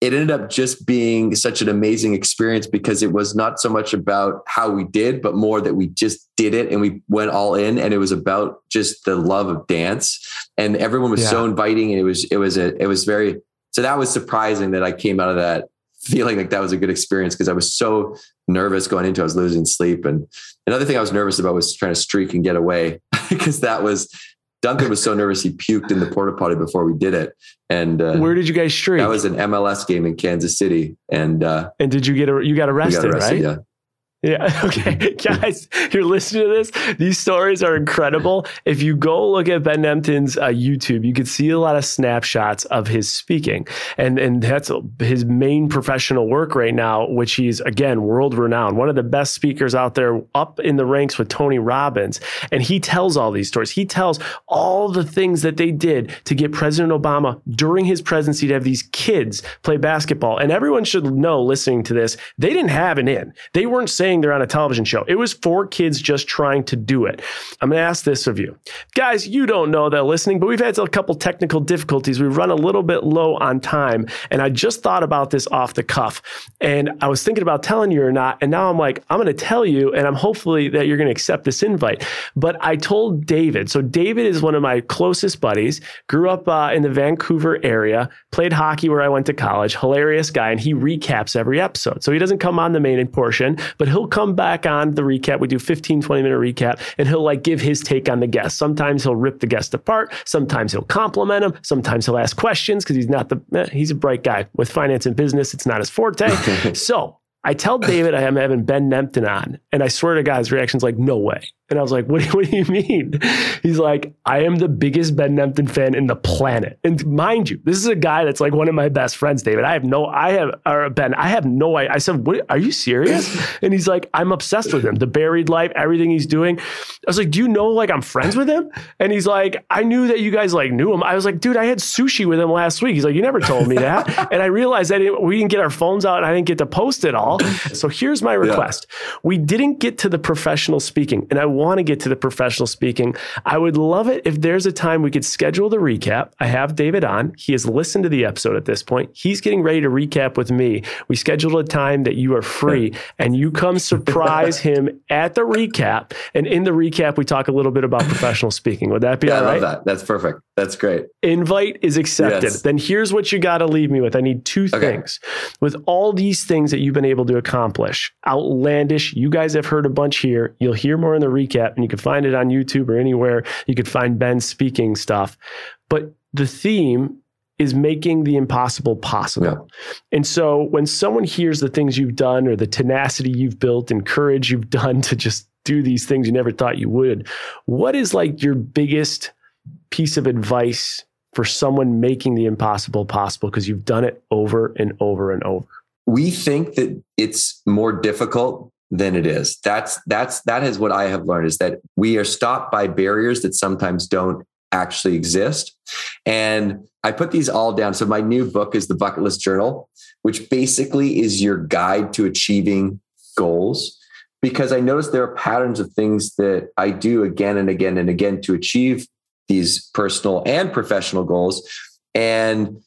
[SPEAKER 2] it ended up just being such an amazing experience because it was not so much about how we did, but more that we just did it and we went all in. And it was about just the love of dance. And everyone was yeah. so inviting. And it was, it was a, it was very, so that was surprising that I came out of that feeling like that was a good experience because I was so nervous going into it. I was losing sleep. And another thing I was nervous about was trying to streak and get away because that was Duncan was so nervous he puked in the porta potty before we did it. And uh,
[SPEAKER 1] where did you guys streak?
[SPEAKER 2] That was an MLS game in Kansas City. And uh,
[SPEAKER 1] and did you get a, you got arrested, got arrested right?
[SPEAKER 2] Yeah.
[SPEAKER 1] Yeah. Okay. Guys, you're listening to this. These stories are incredible. If you go look at Ben Nemtin's uh, YouTube, you can see a lot of snapshots of his speaking. And, and that's his main professional work right now, which he's, again, world renowned, one of the best speakers out there up in the ranks with Tony Robbins. And he tells all these stories. He tells all the things that they did to get President Obama during his presidency to have these kids play basketball. And everyone should know listening to this, they didn't have an in. They weren't saying saying they're on a television show. It was four kids just trying to do it. I'm going to ask this of you. Guys, you don't know that listening, but we've had a couple technical difficulties. We've run a little bit low on time. And I just thought about this off the cuff. And I was thinking about telling you or not. And now I'm like, I'm going to tell you, and I'm hopefully that you're going to accept this invite. But I told David. So David is one of my closest buddies, grew up uh, in the Vancouver area, played hockey where I went to college, hilarious guy. And he recaps every episode. So he doesn't come on the main portion, but he'll he'll come back on the recap. We do 15, 20 minute recap and he'll like give his take on the guest. Sometimes he'll rip the guest apart. Sometimes he'll compliment him. Sometimes he'll ask questions because he's not the, eh, he's a bright guy with finance and business. It's not his forte. so I tell David I am having Ben Nemtin on, and I swear to God, his reaction's like, no way. And I was like, what, what do you mean? He's like, I am the biggest Ben Nemtin fan in the planet. And mind you, this is a guy that's like one of my best friends, David. I have no, I have, or Ben, I have no idea. I said, what, are you serious? And he's like, I'm obsessed with him. The buried life, everything he's doing. I was like, do you know like I'm friends with him? And he's like, I knew that you guys like knew him. I was like, dude, I had sushi with him last week. He's like, you never told me that. and I realized that we didn't get our phones out and I didn't get to post it all. So here's my request. Yeah. We didn't get to the professional speaking and I want to get to the professional speaking. I would love it if there's a time we could schedule the recap. I have David on. He has listened to the episode at this point. He's getting ready to recap with me. We scheduled a time that you are free and you come surprise him at the recap. And in the recap, we talk a little bit about professional speaking. Would that be
[SPEAKER 2] yeah,
[SPEAKER 1] all right?
[SPEAKER 2] I love that. That's perfect. That's great.
[SPEAKER 1] Invite is accepted. Yes. Then here's what you got to leave me with. I need two okay. things. With all these things that you've been able to accomplish, outlandish, you guys have heard a bunch here. You'll hear more in the recap and you can find it on YouTube or anywhere. You could find Ben speaking stuff. But the theme is making the impossible possible. Yeah. And so when someone hears the things you've done or the tenacity you've built and courage you've done to just do these things you never thought you would, what is like your biggest piece of advice for someone making the impossible possible because you've done it over and over and over?
[SPEAKER 2] We think that it's more difficult than it is. That's that's that is what I have learned is that we are stopped by barriers that sometimes don't actually exist. And I put these all down. So my new book is the Bucket List Journal, which basically is your guide to achieving goals. Because I noticed there are patterns of things that I do again and again and again to achieve these personal and professional goals. And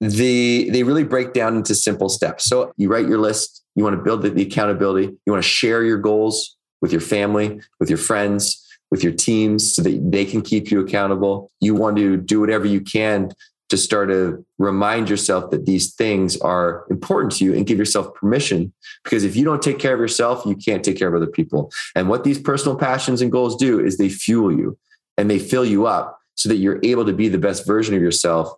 [SPEAKER 2] the they really break down into simple steps. So you write your list, you want to build the, the accountability, you want to share your goals with your family, with your friends, with your teams so that they can keep you accountable. You want to do whatever you can to start to remind yourself that these things are important to you and give yourself permission. Because if you don't take care of yourself, you can't take care of other people. And what these personal passions and goals do is they fuel you and they fill you up so that you're able to be the best version of yourself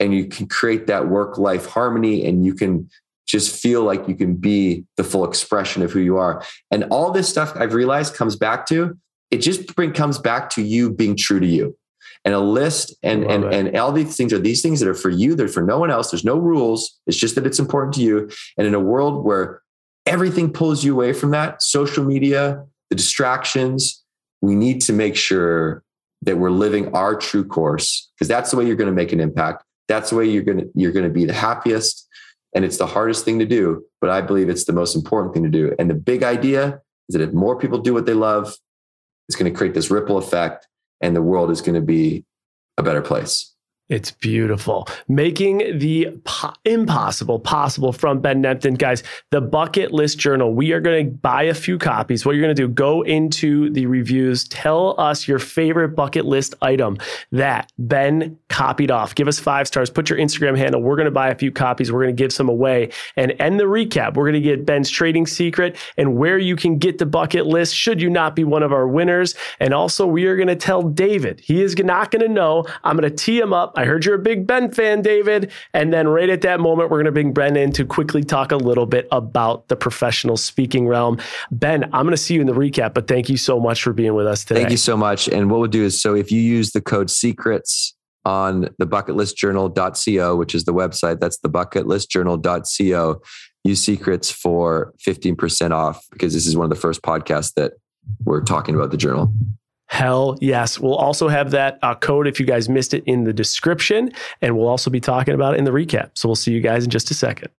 [SPEAKER 2] and you can create that work life harmony and you can just feel like you can be the full expression of who you are. And all this stuff I've realized comes back to it just bring, comes back to you being true to you. And a list and and it. and all these things are these things that are for you, they're for no one else. There's no rules. It's just that it's important to you. And in a world where everything pulls you away from that, social media, the distractions, we need to make sure that we're living our true course because that's the way you're going to make an impact. That's the way you're going to you're going to be the happiest and it's the hardest thing to do, but I believe it's the most important thing to do. And the big idea is that if more people do what they love, it's going to create this ripple effect and the world is going to be a better place.
[SPEAKER 1] It's beautiful. Making the po- impossible possible from Ben Nemtin. Guys, the Bucket List Journal. We are going to buy a few copies. What you're going to do, go into the reviews, tell us your favorite bucket list item that Ben copied off. Give us five stars. Put your Instagram handle. We're going to buy a few copies. We're going to give some away. And end the recap. We're going to get Ben's trading secret and where you can get the bucket list should you not be one of our winners. And also, we are going to tell David, he is not going to know. I'm going to tee him up I heard you're a big Ben fan, David. And then right at that moment, we're going to bring Ben in to quickly talk a little bit about the professional speaking realm. Ben, I'm going to see you in the recap, but thank you so much for being with us today.
[SPEAKER 2] Thank you so much. And what we'll do is so if you use the code secrets on the bucketlistjournal.co, which is the website, that's the bucketlistjournal.co, use secrets for 15% off because this is one of the first podcasts that we're talking about the journal.
[SPEAKER 1] Hell yes. We'll also have that uh, code if you guys missed it in the description, and we'll also be talking about it in the recap. So we'll see you guys in just a second.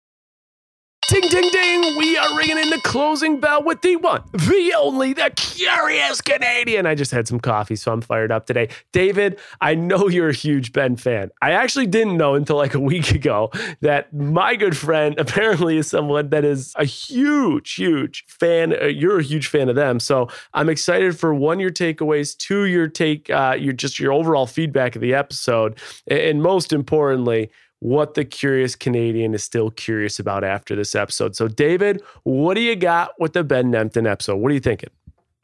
[SPEAKER 1] Ding, ding, ding. We are ringing in the closing bell with the one, the only, the curious Canadian. I just had some coffee, so I'm fired up today. David, I know you're a huge Ben fan. I actually didn't know until like a week ago that my good friend apparently is someone that is a huge, huge fan. Uh, you're a huge fan of them. So I'm excited for one, your takeaways, two, your take, uh, your just your overall feedback of the episode. And most importantly, what the curious Canadian is still curious about after this episode. So, David, what do you got with the Ben Nemtin episode? What are you thinking?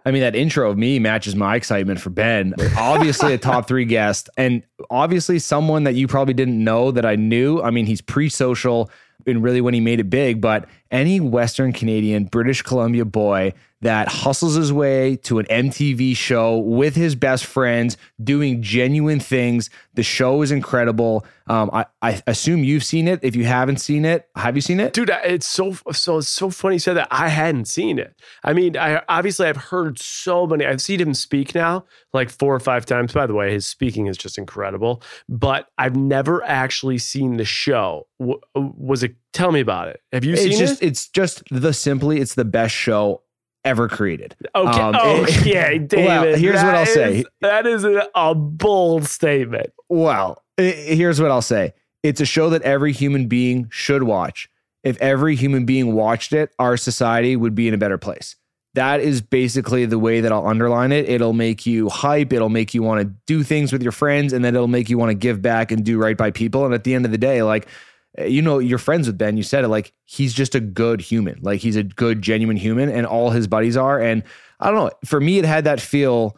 [SPEAKER 3] I mean, that intro of me matches my excitement for Ben. Obviously, a top three guest, and obviously someone that you probably didn't know that I knew. I mean, he's pre social and really when he made it big, but any Western Canadian, British Columbia boy that hustles his way to an MTV show with his best friends, doing genuine things. The show is incredible. Um, I, I assume you've seen it. If you haven't seen it, have you seen it,
[SPEAKER 1] dude? It's so so it's so funny you said that. I hadn't seen it. I mean, I obviously I've heard so many. I've seen him speak now like four or five times. By the way, his speaking is just incredible. But I've never actually seen the show. W- was it? Tell me about it. Have you
[SPEAKER 3] it's
[SPEAKER 1] seen
[SPEAKER 3] just,
[SPEAKER 1] it?
[SPEAKER 3] It's just the simply. It's the best show ever created.
[SPEAKER 1] Okay. Um, oh, yeah, David. Well,
[SPEAKER 3] here's what I'll is, say.
[SPEAKER 1] That is a, a bold statement.
[SPEAKER 3] Well, here's what I'll say. It's a show that every human being should watch. If every human being watched it, our society would be in a better place. That is basically the way that I'll underline it. It'll make you hype. It'll make you want to do things with your friends, and then it'll make you want to give back and do right by people. And at the end of the day, like, Eh, you know, you're friends with Ben. You said it like he's just a good human. Like he's a good, genuine human, and all his buddies are. And I don't know. For me, it had that feel,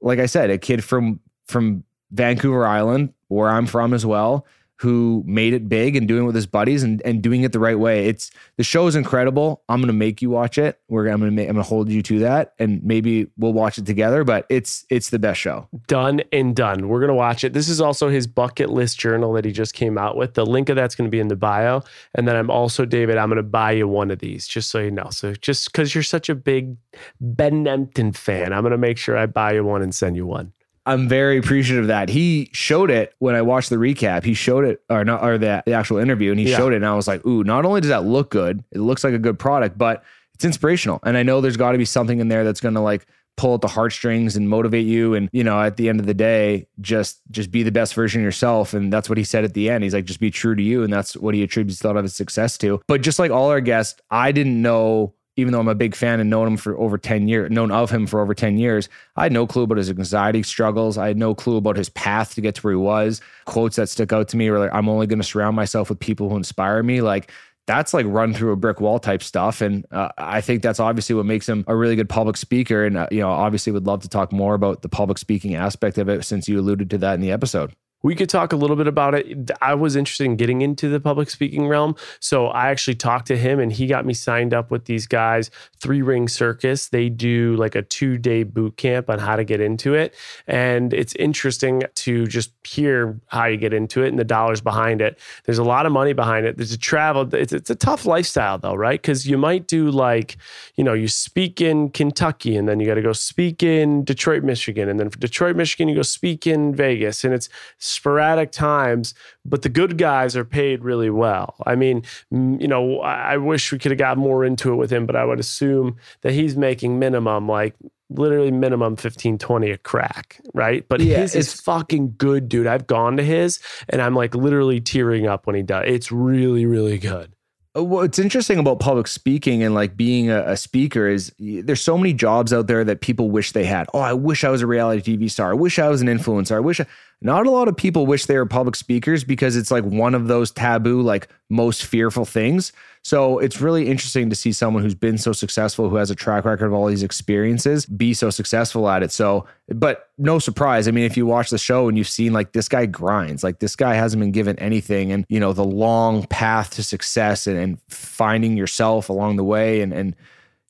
[SPEAKER 3] like I said, a kid from from Vancouver Island, where I'm from as well. Who made it big and doing it with his buddies and, and doing it the right way. It's the show is incredible. I'm gonna make you watch it. We're I'm gonna make, I'm gonna hold you to that, and maybe we'll watch it together. But it's it's the best show.
[SPEAKER 1] Done and done. We're gonna watch it. This is also his bucket list journal that he just came out with. The link of that's gonna be in the bio. And then I'm also David. I'm gonna buy you one of these just so you know. So just because you're such a big Ben Nemtin fan, I'm gonna make sure I buy you one and send you one.
[SPEAKER 3] I'm very appreciative of that. He showed it when I watched the recap. He showed it, or not, or the, the actual interview, and he
[SPEAKER 1] Yeah.
[SPEAKER 3] showed it, and I was like, "Ooh!" Not only does that look good, it looks like a good product, but it's inspirational. And I know there's got to be something in there that's going to like pull at the heartstrings and motivate you. And you know, at the end of the day, just just be the best version of yourself. And that's what he said at the end. He's like, just be true to you, and that's what he attributes a lot of his success to. But just like all our guests, I didn't know even though I'm a big fan and known him for over 10 years, known of him for over 10 years, I had no clue about his anxiety struggles. I had no clue about his path to get to where he was. Quotes that stick out to me were like, I'm only going to surround myself with people who inspire me. Like, that's like run through a brick wall type stuff. And uh, I think that's obviously what makes him a really good public speaker. And, uh, you know, obviously would love to talk more about the public speaking aspect of it since you alluded to that in the episode.
[SPEAKER 1] We could talk a little bit about it. I was interested in getting into the public speaking realm. So I actually talked to him and he got me signed up with these guys, Three Ring Circus. They do like a two day boot camp on how to get into it. And it's interesting to just hear how you get into it and the dollars behind it. There's a lot of money behind it. There's a travel, it's, it's a tough lifestyle though, right? Because you might do like, you know, you speak in Kentucky and then you got to go speak in Detroit, Michigan. And then for Detroit, Michigan, you go speak in Vegas. And it's, sporadic times, but the good guys are paid really well. I mean, you know, I wish we could have got more into it with him, but I would assume that he's making minimum like literally minimum 15 20 a crack right but
[SPEAKER 3] Yeah,
[SPEAKER 1] his is fucking good dude i've gone to his and i'm like literally tearing up when he does it's really really good
[SPEAKER 3] Uh, What's interesting about public speaking and like being a, a speaker is there's so many jobs out there that people wish they had. Oh, I wish I was a reality TV star. I wish I was an influencer. I wish. I, not a lot of people wish they were public speakers because it's like one of those taboo, like most fearful things. So it's really interesting to see someone who's been so successful, who has a track record of all these experiences, be so successful at it. So, but no surprise. I mean, if you watch the show and you've seen like this guy grinds, like this guy hasn't been given anything, and you know the long path to success and, and finding yourself along the way, and and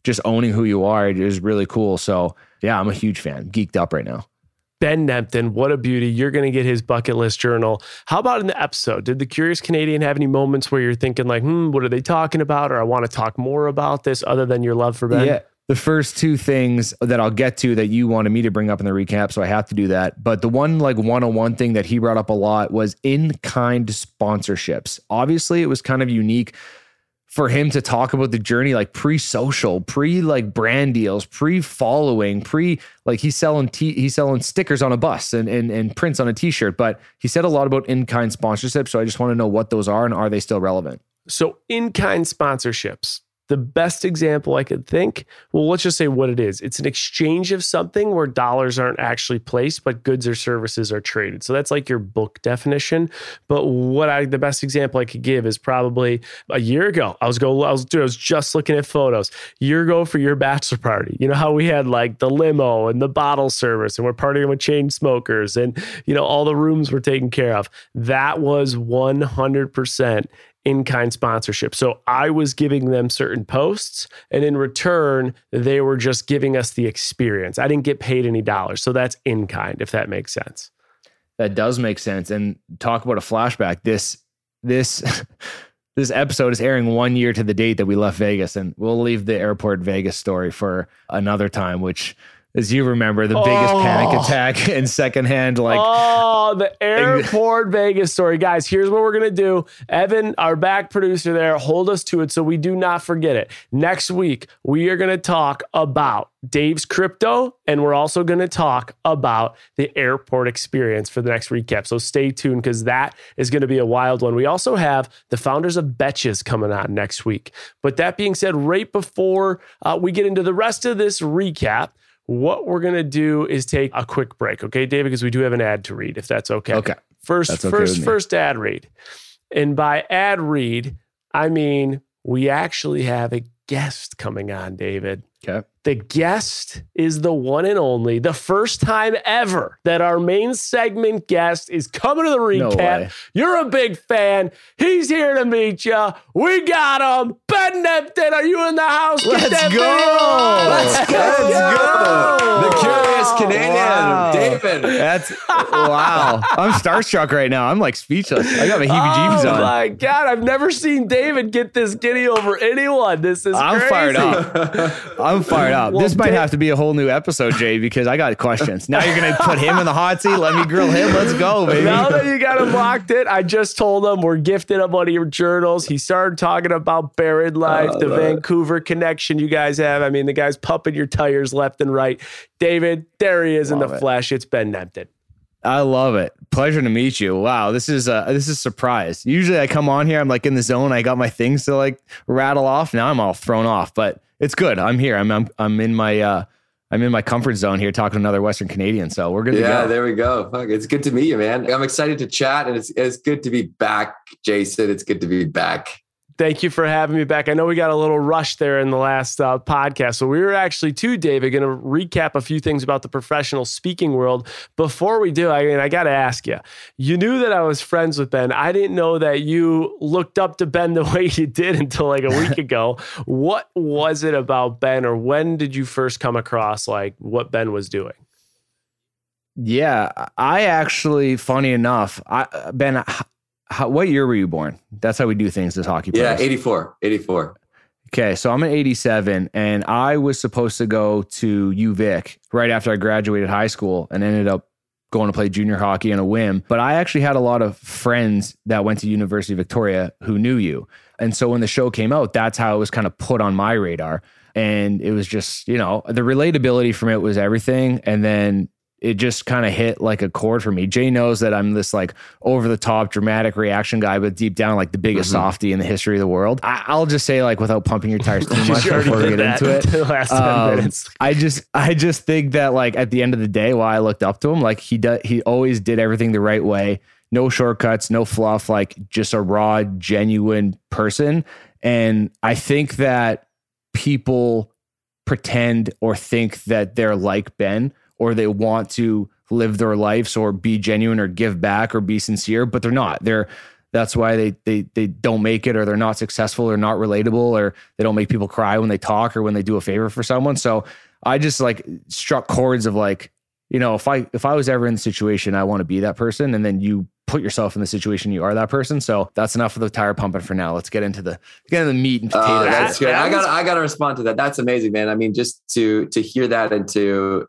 [SPEAKER 3] just owning who you are is really cool. So yeah, I'm a huge fan. Geeked up right now.
[SPEAKER 1] Ben Nemtin, what a beauty. You're going to get his bucket list journal. How about in the episode? Did the Curious Canadian have any moments where you're thinking, like, hmm, what are they talking about? Or I want to talk more about this other than your love for Ben?
[SPEAKER 3] Yeah. The first two things that I'll get to that you wanted me to bring up in the recap, so I have to do that. But the one like one on one thing that he brought up a lot was in kind sponsorships. Obviously, it was kind of unique for him to talk about the journey like pre-social, pre like brand deals, pre-following, pre like he's selling t- he's selling stickers on a bus and, and and prints on a t-shirt. But he said a lot about in-kind sponsorships. So I just want to know what those are and are they still relevant?
[SPEAKER 1] So, in kind sponsorships, the best example I could think, well, let's just say what it is it's an exchange of something where dollars aren't actually placed, but goods or services are traded. So, that's like your book definition. But what I, the best example I could give is probably a year ago. I was go, I was, dude, I was just looking at photos. Year ago for your bachelor party, you know how we had like the limo and the bottle service, and we're partying with Chainsmokers, and you know all the rooms were taken care of. That was one hundred percent in kind sponsorship. So I was giving them certain posts, and in return, they were just giving us the experience. I didn't get paid any dollars. So that's in kind, if that makes sense.
[SPEAKER 3] That does make sense. And talk about a flashback. This this this episode is airing one year to the date that we left Vegas, and we'll leave the airport Vegas story for another time. Which, as you remember, the biggest panic
[SPEAKER 1] Oh.
[SPEAKER 3] attack and secondhand like.
[SPEAKER 1] oh, the airport Vegas story. Guys, here's what we're to do. Evan, our back producer there, hold us to it so we do not forget it. Next week, we are to talk about Dave's crypto, and we're also to talk about the airport experience for the next recap. So stay tuned because that is to be a wild one. We also have the founders of Betches coming on next week. But that being said, right before uh, we get into the rest of this recap, what we're going to do is take a quick break, okay, David, because we do have an ad to read, if that's okay.
[SPEAKER 3] Okay.
[SPEAKER 1] First,
[SPEAKER 3] okay
[SPEAKER 1] first, first ad read. And by ad read, I mean we actually have a guest coming on, David.
[SPEAKER 3] Okay.
[SPEAKER 1] The guest is the one and only, the first time ever that our main segment guest is coming to the recap. You're a big fan. He's here to meet you. We got him. Ben Nemtin, are you in the house?
[SPEAKER 3] Let's
[SPEAKER 1] that
[SPEAKER 3] go.
[SPEAKER 2] Let's go. Let's go. The curious Canadian,
[SPEAKER 3] Wow.
[SPEAKER 2] David.
[SPEAKER 3] That's wow. I'm starstruck right now. I'm like speechless. I got my heebie-jeebies
[SPEAKER 1] oh
[SPEAKER 3] on.
[SPEAKER 1] Oh my god, I've never seen David get this giddy over anyone. This is
[SPEAKER 3] I'm
[SPEAKER 1] crazy.
[SPEAKER 3] fired up. I'm fired up.
[SPEAKER 1] Well,
[SPEAKER 3] this might have to be a whole new episode, Jay, because I got questions. Now you're gonna put him in the hot seat. Let me grill him. Let's go, baby.
[SPEAKER 1] Now that you got him locked in, I just told him we're gifting him one of your journals. He started talking about buried life,
[SPEAKER 2] Oh,
[SPEAKER 1] the. Vancouver connection you guys have. I mean, the guy's pumping your tires left and right. David, there he is in the
[SPEAKER 3] it.
[SPEAKER 1] flesh. It's Ben Nemtin.
[SPEAKER 3] I love it. Pleasure to meet you. Wow, this is uh this is a surprise. Usually I come on here, I'm like in the zone. I got my things to like rattle off. Now I'm all thrown off, but it's good. I'm here. I'm I'm, I'm in my uh I'm in my comfort zone here talking to another Western Canadian. So we're good
[SPEAKER 2] Yeah,
[SPEAKER 3] to go.
[SPEAKER 2] there we go. Fuck, it's good to meet you, man. I'm excited to chat, and it's it's good to be back, Jason. It's good to be back.
[SPEAKER 1] Thank you for having me back. I know we got a little rush there in the last uh, podcast. So, we were actually, too, David, going to recap a few things about the professional speaking world. Before we do, I mean, I got to ask you you knew that I was friends with Ben. I didn't know that you looked up to Ben the way you did until like a week ago. What was it about Ben, or when did you first come across like what Ben was doing?
[SPEAKER 3] Yeah, I actually, funny enough, I Ben, how, what year were you born? That's how we do things as hockey
[SPEAKER 2] Yeah,
[SPEAKER 3] players.
[SPEAKER 2] 84, 84.
[SPEAKER 3] Okay, so I'm an 87, and I was supposed to go to UVic right after I graduated high school, and ended up going to play junior hockey on a whim. But I actually had a lot of friends that went to University of Victoria who knew you, and so when the show came out, that's how it was kind of put on my radar, and it was just you know the relatability from it was everything, and then it just kind of hit like a chord for me. Jay knows that I'm this like over the top dramatic reaction guy, but deep down like the biggest
[SPEAKER 2] Mhm.
[SPEAKER 3] softy in the history of the world. I, I'll just say like without pumping your tires too much before we get into it.
[SPEAKER 1] the last 10
[SPEAKER 3] Um,
[SPEAKER 1] minutes.
[SPEAKER 3] I just I just think that like at the end of the day, while I looked up to him, like he does he always did everything the right way. No shortcuts, no fluff, like just a raw, genuine person. And I think that people pretend or think that they're like Ben or they want to live their lives or be genuine or give back or be sincere, but they're not. They're that's why they they they don't make it or they're not successful or not relatable or they don't make people cry when they talk or when they do a favor for someone. So I just like struck chords of like, you know, if I if I was ever in the situation, I want to be that person, and then you put yourself in the situation, you are that person. So that's enough of the tire pumping for now. Let's get into the get into the meat and oh, potatoes.
[SPEAKER 2] Oh, that's
[SPEAKER 1] good.
[SPEAKER 2] I got
[SPEAKER 1] was-
[SPEAKER 2] I got to respond to that. That's amazing, man. I mean, just to to hear that and to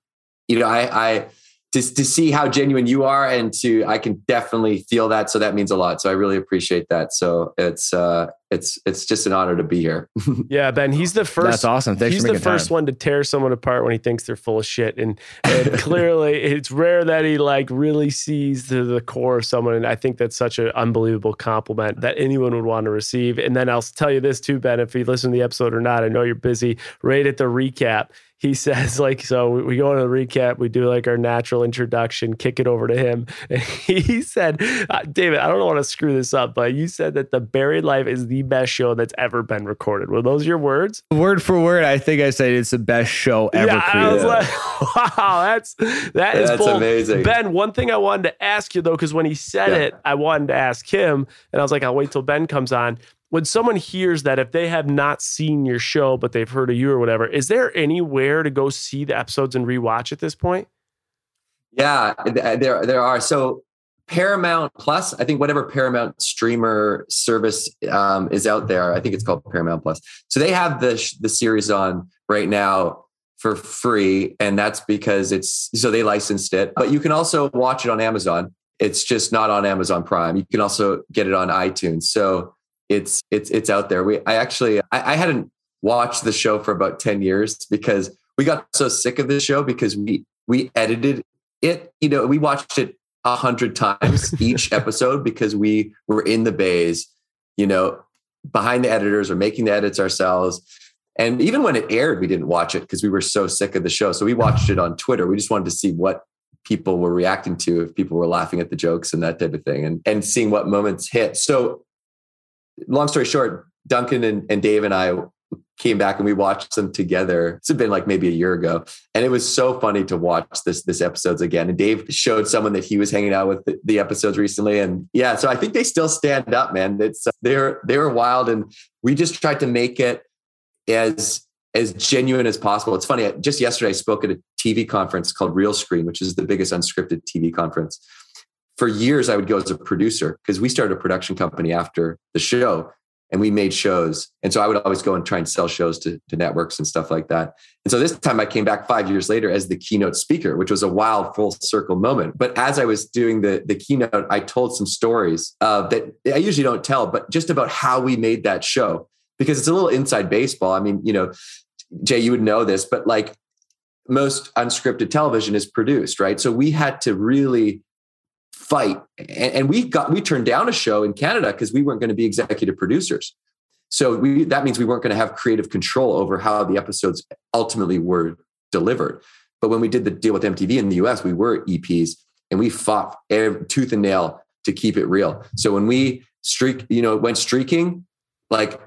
[SPEAKER 2] you know, I I just to see how genuine you are and to I can definitely feel that. So that means a lot. So I really appreciate that. So it's uh it's it's just an honor to be here.
[SPEAKER 1] Yeah, Ben, he's the first.
[SPEAKER 3] that's awesome. Thanks
[SPEAKER 1] he's
[SPEAKER 3] for
[SPEAKER 1] the first
[SPEAKER 3] time.
[SPEAKER 1] one to tear someone apart when he thinks they're full of shit, and, and clearly it's rare that he like really sees to the core of someone. And I think that's such an unbelievable compliment that anyone would want to receive. And then I'll tell you this too, Ben, if you listen to the episode or not, I know you're busy. Right at the recap, he says like, so we, we go into the recap, we do like our natural introduction, kick it over to him, and he said, uh, David, I don't want to screw this up, but you said that the Buried Life is the best show that's ever been recorded. Were those your words?
[SPEAKER 3] Word for word, I think I said it's the best show ever
[SPEAKER 1] yeah, and I
[SPEAKER 3] created.
[SPEAKER 1] was like, wow, that's that is
[SPEAKER 2] That's
[SPEAKER 1] bold.
[SPEAKER 2] amazing.
[SPEAKER 1] Ben, one thing I wanted to ask you though, because when he said
[SPEAKER 2] Yeah.
[SPEAKER 1] it, I wanted to ask him, and I was like, I'll wait till Ben comes on. When someone hears that, if they have not seen your show but they've heard of you or whatever, is there anywhere to go see the episodes and rewatch at this point?
[SPEAKER 2] Yeah, there there are. So Paramount Plus, I think whatever Paramount streamer service um, is out there, I think it's called Paramount Plus. So they have the the series on right now for free, and that's because it's so they licensed it. But you can also watch it on Amazon. It's just not on Amazon Prime. You can also get it on iTunes. So it's it's it's out there. We I actually I, I hadn't watched the show for about ten years because we got so sick of the show because we we edited it, you know, we watched it a hundred times each episode because we were in the bays, you know, behind the editors or making the edits ourselves. And even when it aired, we didn't watch it because we were so sick of the show. So we watched it on Twitter. We just wanted to see what people were reacting to, if people were laughing at the jokes and that type of thing, and, and seeing what moments hit. So, long story short, Duncan and, and Dave and I came back and we watched them together. It's been like maybe a year ago, and it was so funny to watch this this episodes again. And Dave showed someone that he was hanging out with the, the episodes recently, and yeah, so I think they still stand up, man. It's uh, they're they're wild, and we just tried to make it as as genuine as possible. It's funny. Just yesterday, I spoke at a TV conference called Realscreen, which is the biggest unscripted TV conference. For years, I would go as a producer because we started a production company after the show and we made shows. And so I would always go and try and sell shows to, to networks and stuff like that. And so this time I came back five years later as the keynote speaker, which was a wild full circle moment. But as I was doing the, the keynote, I told some stories uh, that I usually don't tell, but just about how we made that show because it's a little inside baseball. I mean, you know, Jay, you would know this, but like most unscripted television is produced, right? So we had to really fight. And, and we got we turned down a show in canada because we weren't going to be executive producers. So we that means we weren't going to have creative control over how the episodes ultimately were delivered. But when we did the deal with mtv in the us we were eps and we fought every, tooth and nail to keep it real. So when we streak you know went streaking like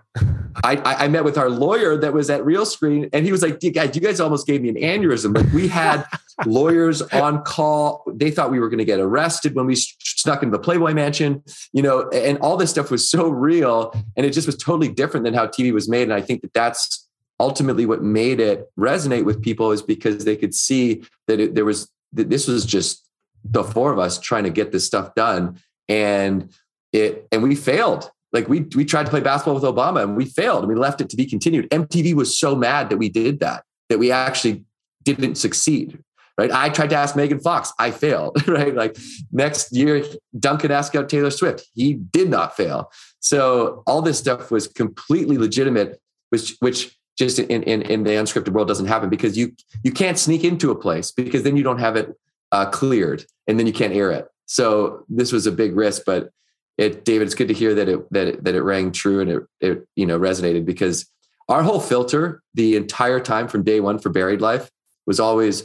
[SPEAKER 2] I, I met with our lawyer that was at Realscreen, and he was like, "Guys, you guys almost gave me an aneurysm. Like we had lawyers on call. They thought we were going to get arrested when we snuck into the Playboy Mansion, you know, and all this stuff was so real, and it just was totally different than how TV was made. And I think that that's ultimately what made it resonate with people is because they could see that it, there was that this was just the four of us trying to get this stuff done, and it and we failed like we we tried to play basketball with Obama and we failed and we left it to be continued. MTV was so mad that we did that that we actually didn't succeed. Right. I tried to ask Megan Fox. I failed. Right. Like next year, Duncan asked out Taylor Swift. He did not fail. So all this stuff was completely legitimate, which which just in, in, in the unscripted world doesn't happen because you you can't sneak into a place because then you don't have it uh, cleared and then you can't air it. So this was a big risk, but it David, it's good to hear that it that it, that it rang true and it it you know resonated because our whole filter the entire time from day one for buried life was always,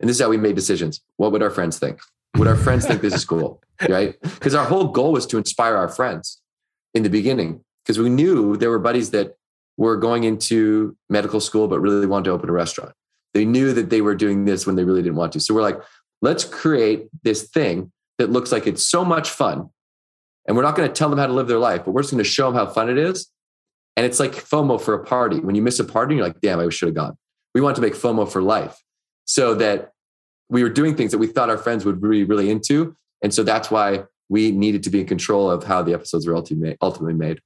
[SPEAKER 2] and this is how we made decisions. What would our friends think? Would our friends think this is cool? Right? Because our whole goal was to inspire our friends in the beginning because we knew there were buddies that were going into medical school but really wanted to open a restaurant. They knew that they were doing this when they really didn't want to. So we're like, let's create this thing that looks like it's so much fun and we're not going to tell them how to live their life, but we're just going to show them how fun it is. And it's like FOMO for a party. When you miss a party, you're like, damn, I should have gone. We want to make FOMO for life so that we were doing things that we thought our friends would be really into. And so that's why we needed to be in control of how the episodes were ultimately made.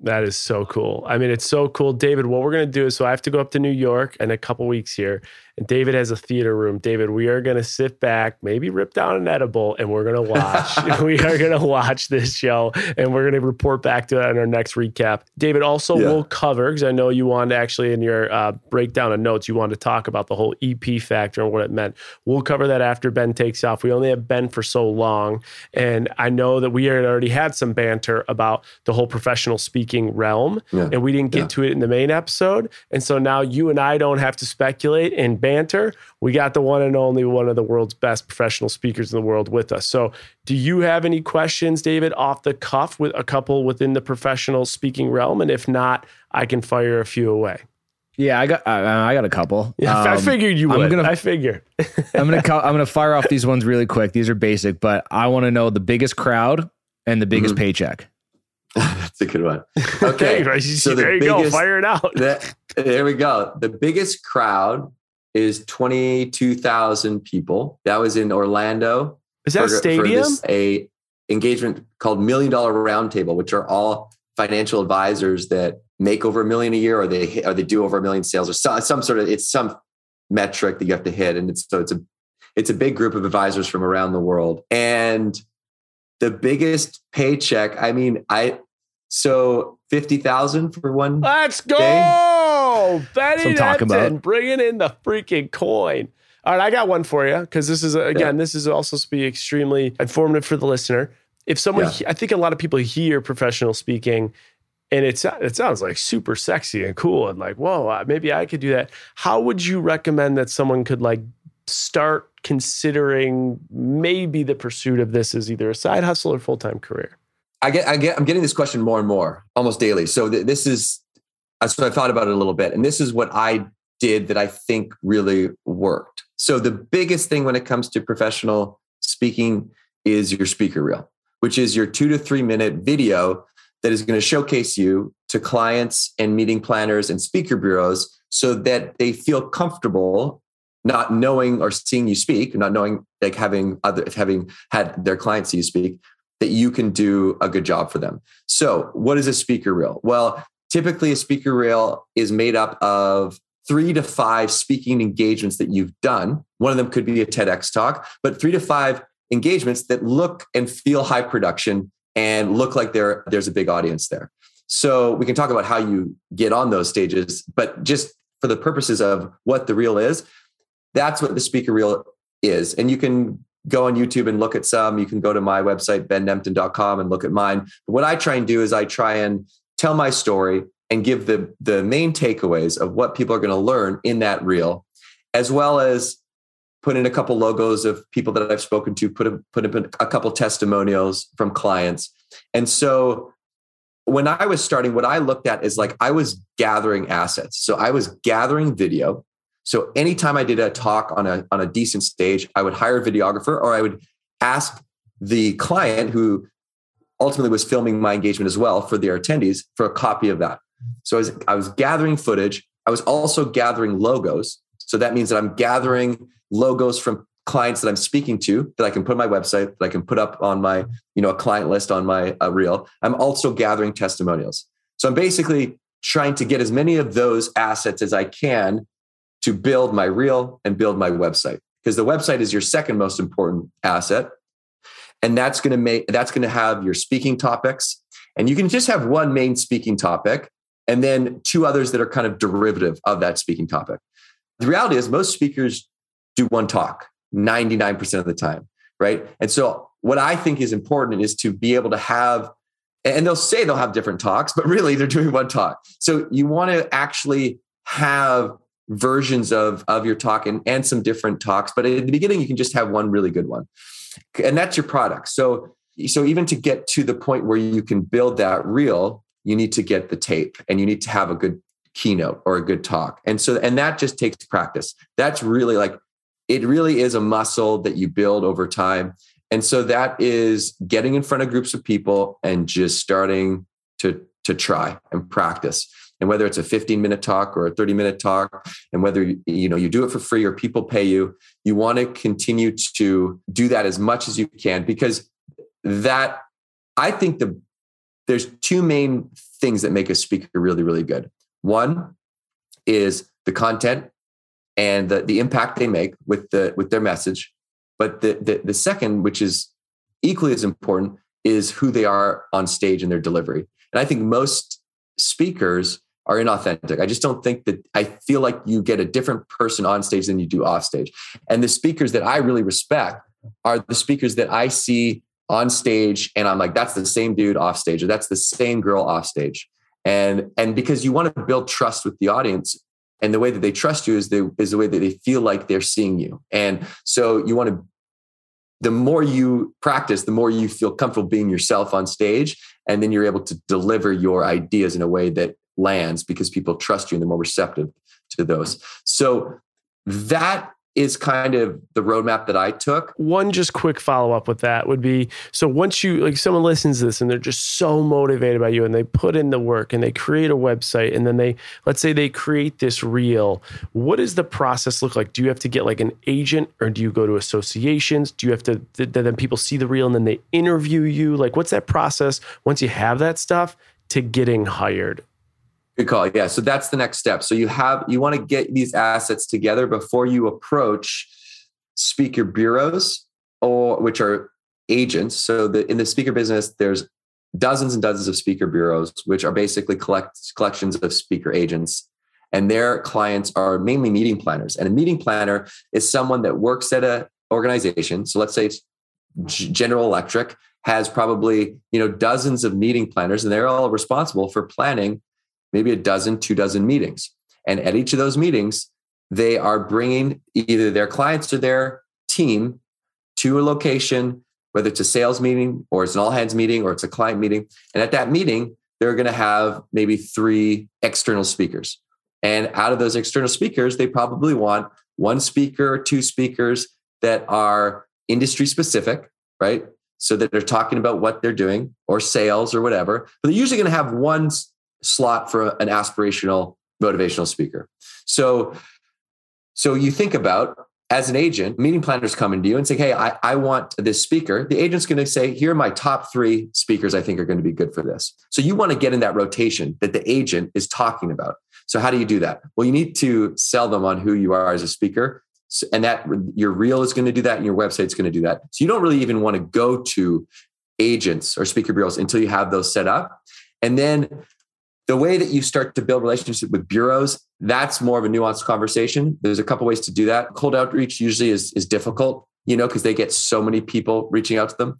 [SPEAKER 1] That is so cool. I mean, it's so cool. David, what we're going to do is so I have to go up to New York in a couple weeks here. And David has a theater room. David, we are going to sit back, maybe rip down an edible, and we're going to watch. we are going to watch this show and we're going to report back to it on our next recap. David, also, yeah. we'll cover, because I know you wanted actually in your uh, breakdown of notes, you wanted to talk about the whole EP factor and what it meant. We'll cover that after Ben takes off. We only have Ben for so long. And I know that we had already had some banter about the whole professional speaking realm, yeah. and we didn't get yeah. to it in the main episode. And so now you and I don't have to speculate and banter, we got the one and only one of the world's best professional speakers in the world with us. So, do you have any questions, David, off the cuff with a couple within the professional speaking realm? And if not, I can fire a few away.
[SPEAKER 3] Yeah, I got uh, I got a couple.
[SPEAKER 1] Yeah, um, I figured you would. I'm gonna, I figured.
[SPEAKER 3] I'm gonna I'm gonna fire off these ones really quick. These are basic, but I want to know the biggest crowd and the biggest mm-hmm. paycheck.
[SPEAKER 2] That's a good one. Okay,
[SPEAKER 1] so there the you biggest, go. Fire it out.
[SPEAKER 2] The, there we go. The biggest crowd is 22,000 people. That was in Orlando.
[SPEAKER 1] Is that for, a stadium?
[SPEAKER 2] a engagement called Million Dollar Roundtable, which are all financial advisors that make over a million a year, or they or they do over a million sales, or some, some sort of it's some metric that you have to hit, and it's so it's a it's a big group of advisors from around the world, and the biggest paycheck. I mean, I so fifty thousand for one.
[SPEAKER 1] Let's go, day? Oh, Benny Nemtin, bringing in the freaking coin. All right, I got one for you because this is again, yeah. this is also to be extremely informative for the listener. If someone, yeah. I think a lot of people hear professional speaking, and it's it sounds like super sexy and cool, and like, whoa, maybe I could do that. How would you recommend that someone could like start considering maybe the pursuit of this as either a side hustle or full time career?
[SPEAKER 2] I get, I get, I'm getting this question more and more, almost daily. So th- this is Uh, so I thought about it a little bit. And this is what I did that I think really worked. So the biggest thing when it comes to professional speaking is your speaker reel, which is your two to three minute video that is going to showcase you to clients and meeting planners and speaker bureaus so that they feel comfortable not knowing or seeing you speak, not knowing like having other having had their clients see you speak, that you can do a good job for them. So, what is a speaker reel? Well, typically a speaker reel is made up of three to five speaking engagements that you've done. One of them could be a TEDx talk, but three to five engagements that look and feel high production and look like there, there's a big audience there. So we can talk about how you get on those stages, but just for the purposes of what the reel is, that's what the speaker reel is. And you can go on YouTube and look at some. You can go to my website, bennemtin.com, and look at mine. But what I try and do is I try and tell my story and give the the main takeaways of what people are going to learn in that reel, as well as put in a couple logos of people that I've spoken to, put a, put a couple testimonials from clients. And so when I was starting, what I looked at is like I was gathering assets. So I was gathering video. So anytime I did a talk on a on a decent stage, I would hire a videographer or I would ask the client who ultimately was filming my engagement as well for their attendees for a copy of that. So I was, I was gathering footage. I was also gathering logos. So that means that I'm gathering logos from clients that I'm speaking to that I can put on my website, that I can put up on my, you know, a client list on my uh, reel. I'm also gathering testimonials. So I'm basically trying to get as many of those assets as I can to build my reel and build my website because the website is your second most important asset and that's going to make that's going to have your speaking topics and you can just have one main speaking topic and then two others that are kind of derivative of that speaking topic. The reality is, most speakers do one talk 99% of the time, right? And so, what I think is important is to be able to have, and they'll say they'll have different talks, but really they're doing one talk. So, you want to actually have versions of, of your talk and, and some different talks, but at the beginning, you can just have one really good one. And that's your product. So, so even to get to the point where you can build that reel you need to get the tape and you need to have a good keynote or a good talk. And so, and that just takes practice. That's really like, it really is a muscle that you build over time. And so that is getting in front of groups of people and just starting to, to try and practice. And whether it's a 15 minute talk or a 30 minute talk, and whether you know you do it for free or people pay you, you want to continue to do that as much as you can because that I think the there's two main things that make a speaker really, really good. One is the content and the, the impact they make with the with their message. But the, the the second, which is equally as important, is who they are on stage and their delivery. And I think most speakers are inauthentic. I just don't think that I feel like you get a different person on stage than you do off stage. And the speakers that I really respect are the speakers that I see on stage and I'm like, that's the same dude off stage, or that's the same girl off stage. And and because you want to build trust with the audience. And the way that they trust you is the is the way that they feel like they're seeing you. And so you want to the more you practice, the more you feel comfortable being yourself on stage. And then you're able to deliver your ideas in a way that lands because people trust you and they're more receptive to those. So that is kind of the roadmap that I took.
[SPEAKER 1] One just quick follow up with that would be so once you like someone listens to this and they're just so motivated by you and they put in the work and they create a website and then they let's say they create this reel, what does the process look like? Do you have to get like an agent or do you go to associations? Do you have to then people see the reel and then they interview you? Like what's that process once you have that stuff to getting hired?
[SPEAKER 2] Good call. Yeah. So that's the next step. So you have you want to get these assets together before you approach speaker bureaus or which are agents. So the, in the speaker business, there's dozens and dozens of speaker bureaus, which are basically collect, collections of speaker agents. And their clients are mainly meeting planners. And a meeting planner is someone that works at a organization. So let's say it's General Electric has probably you know dozens of meeting planners, and they're all responsible for planning maybe a dozen, two dozen meetings. And at each of those meetings, they are bringing either their clients or their team to a location, whether it's a sales meeting or it's an all hands meeting or it's a client meeting. And at that meeting, they're going to have maybe three external speakers. And out of those external speakers, they probably want one speaker or two speakers that are industry specific, right? So that they're talking about what they're doing or sales or whatever. But they're usually going to have one slot for an aspirational motivational speaker. So so you think about as an agent, meeting planners come into you and say, Hey, I, I want this speaker. The agent's going to say, Here are my top three speakers I think are going to be good for this. So you want to get in that rotation that the agent is talking about. So how do you do that? Well, you need to sell them on who you are as a speaker. And that your reel is going to do that and your website's going to do that. So you don't really even want to go to agents or speaker bureaus until you have those set up. And then the way that you start to build relationship with bureaus that's more of a nuanced conversation. There's a couple ways to do that. Cold outreach usually is, is difficult you know because they get so many people reaching out to them.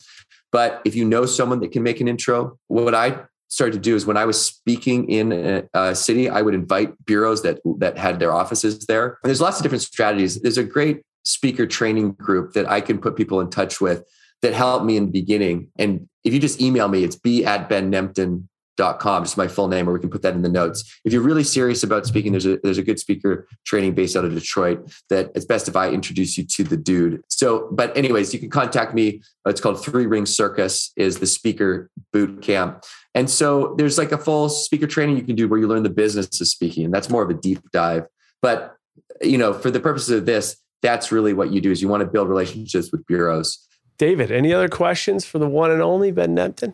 [SPEAKER 2] But if you know someone that can make an intro what i started to do is when i was speaking in a, a city i would invite bureaus that that had their offices there. And there's lots of different strategies. There's a great speaker training group that i can put people in touch with that helped me in the beginning. And if you just email me it's b at ben nemtin dot com, just my full name, or we can put that in the notes. If you're really serious about speaking, there's a there's a good speaker training based out of Detroit that it's best if I introduce you to the dude. So, but anyways, you can contact me. It's called Three Ring Circus, is the speaker boot camp. And so there's like a full speaker training you can do where you learn the business of speaking. And that's more of a deep dive. But you know, for the purposes of this, that's really what you do is you want to build relationships with bureaus.
[SPEAKER 1] David, any other questions for the one and only Ben Nemtin?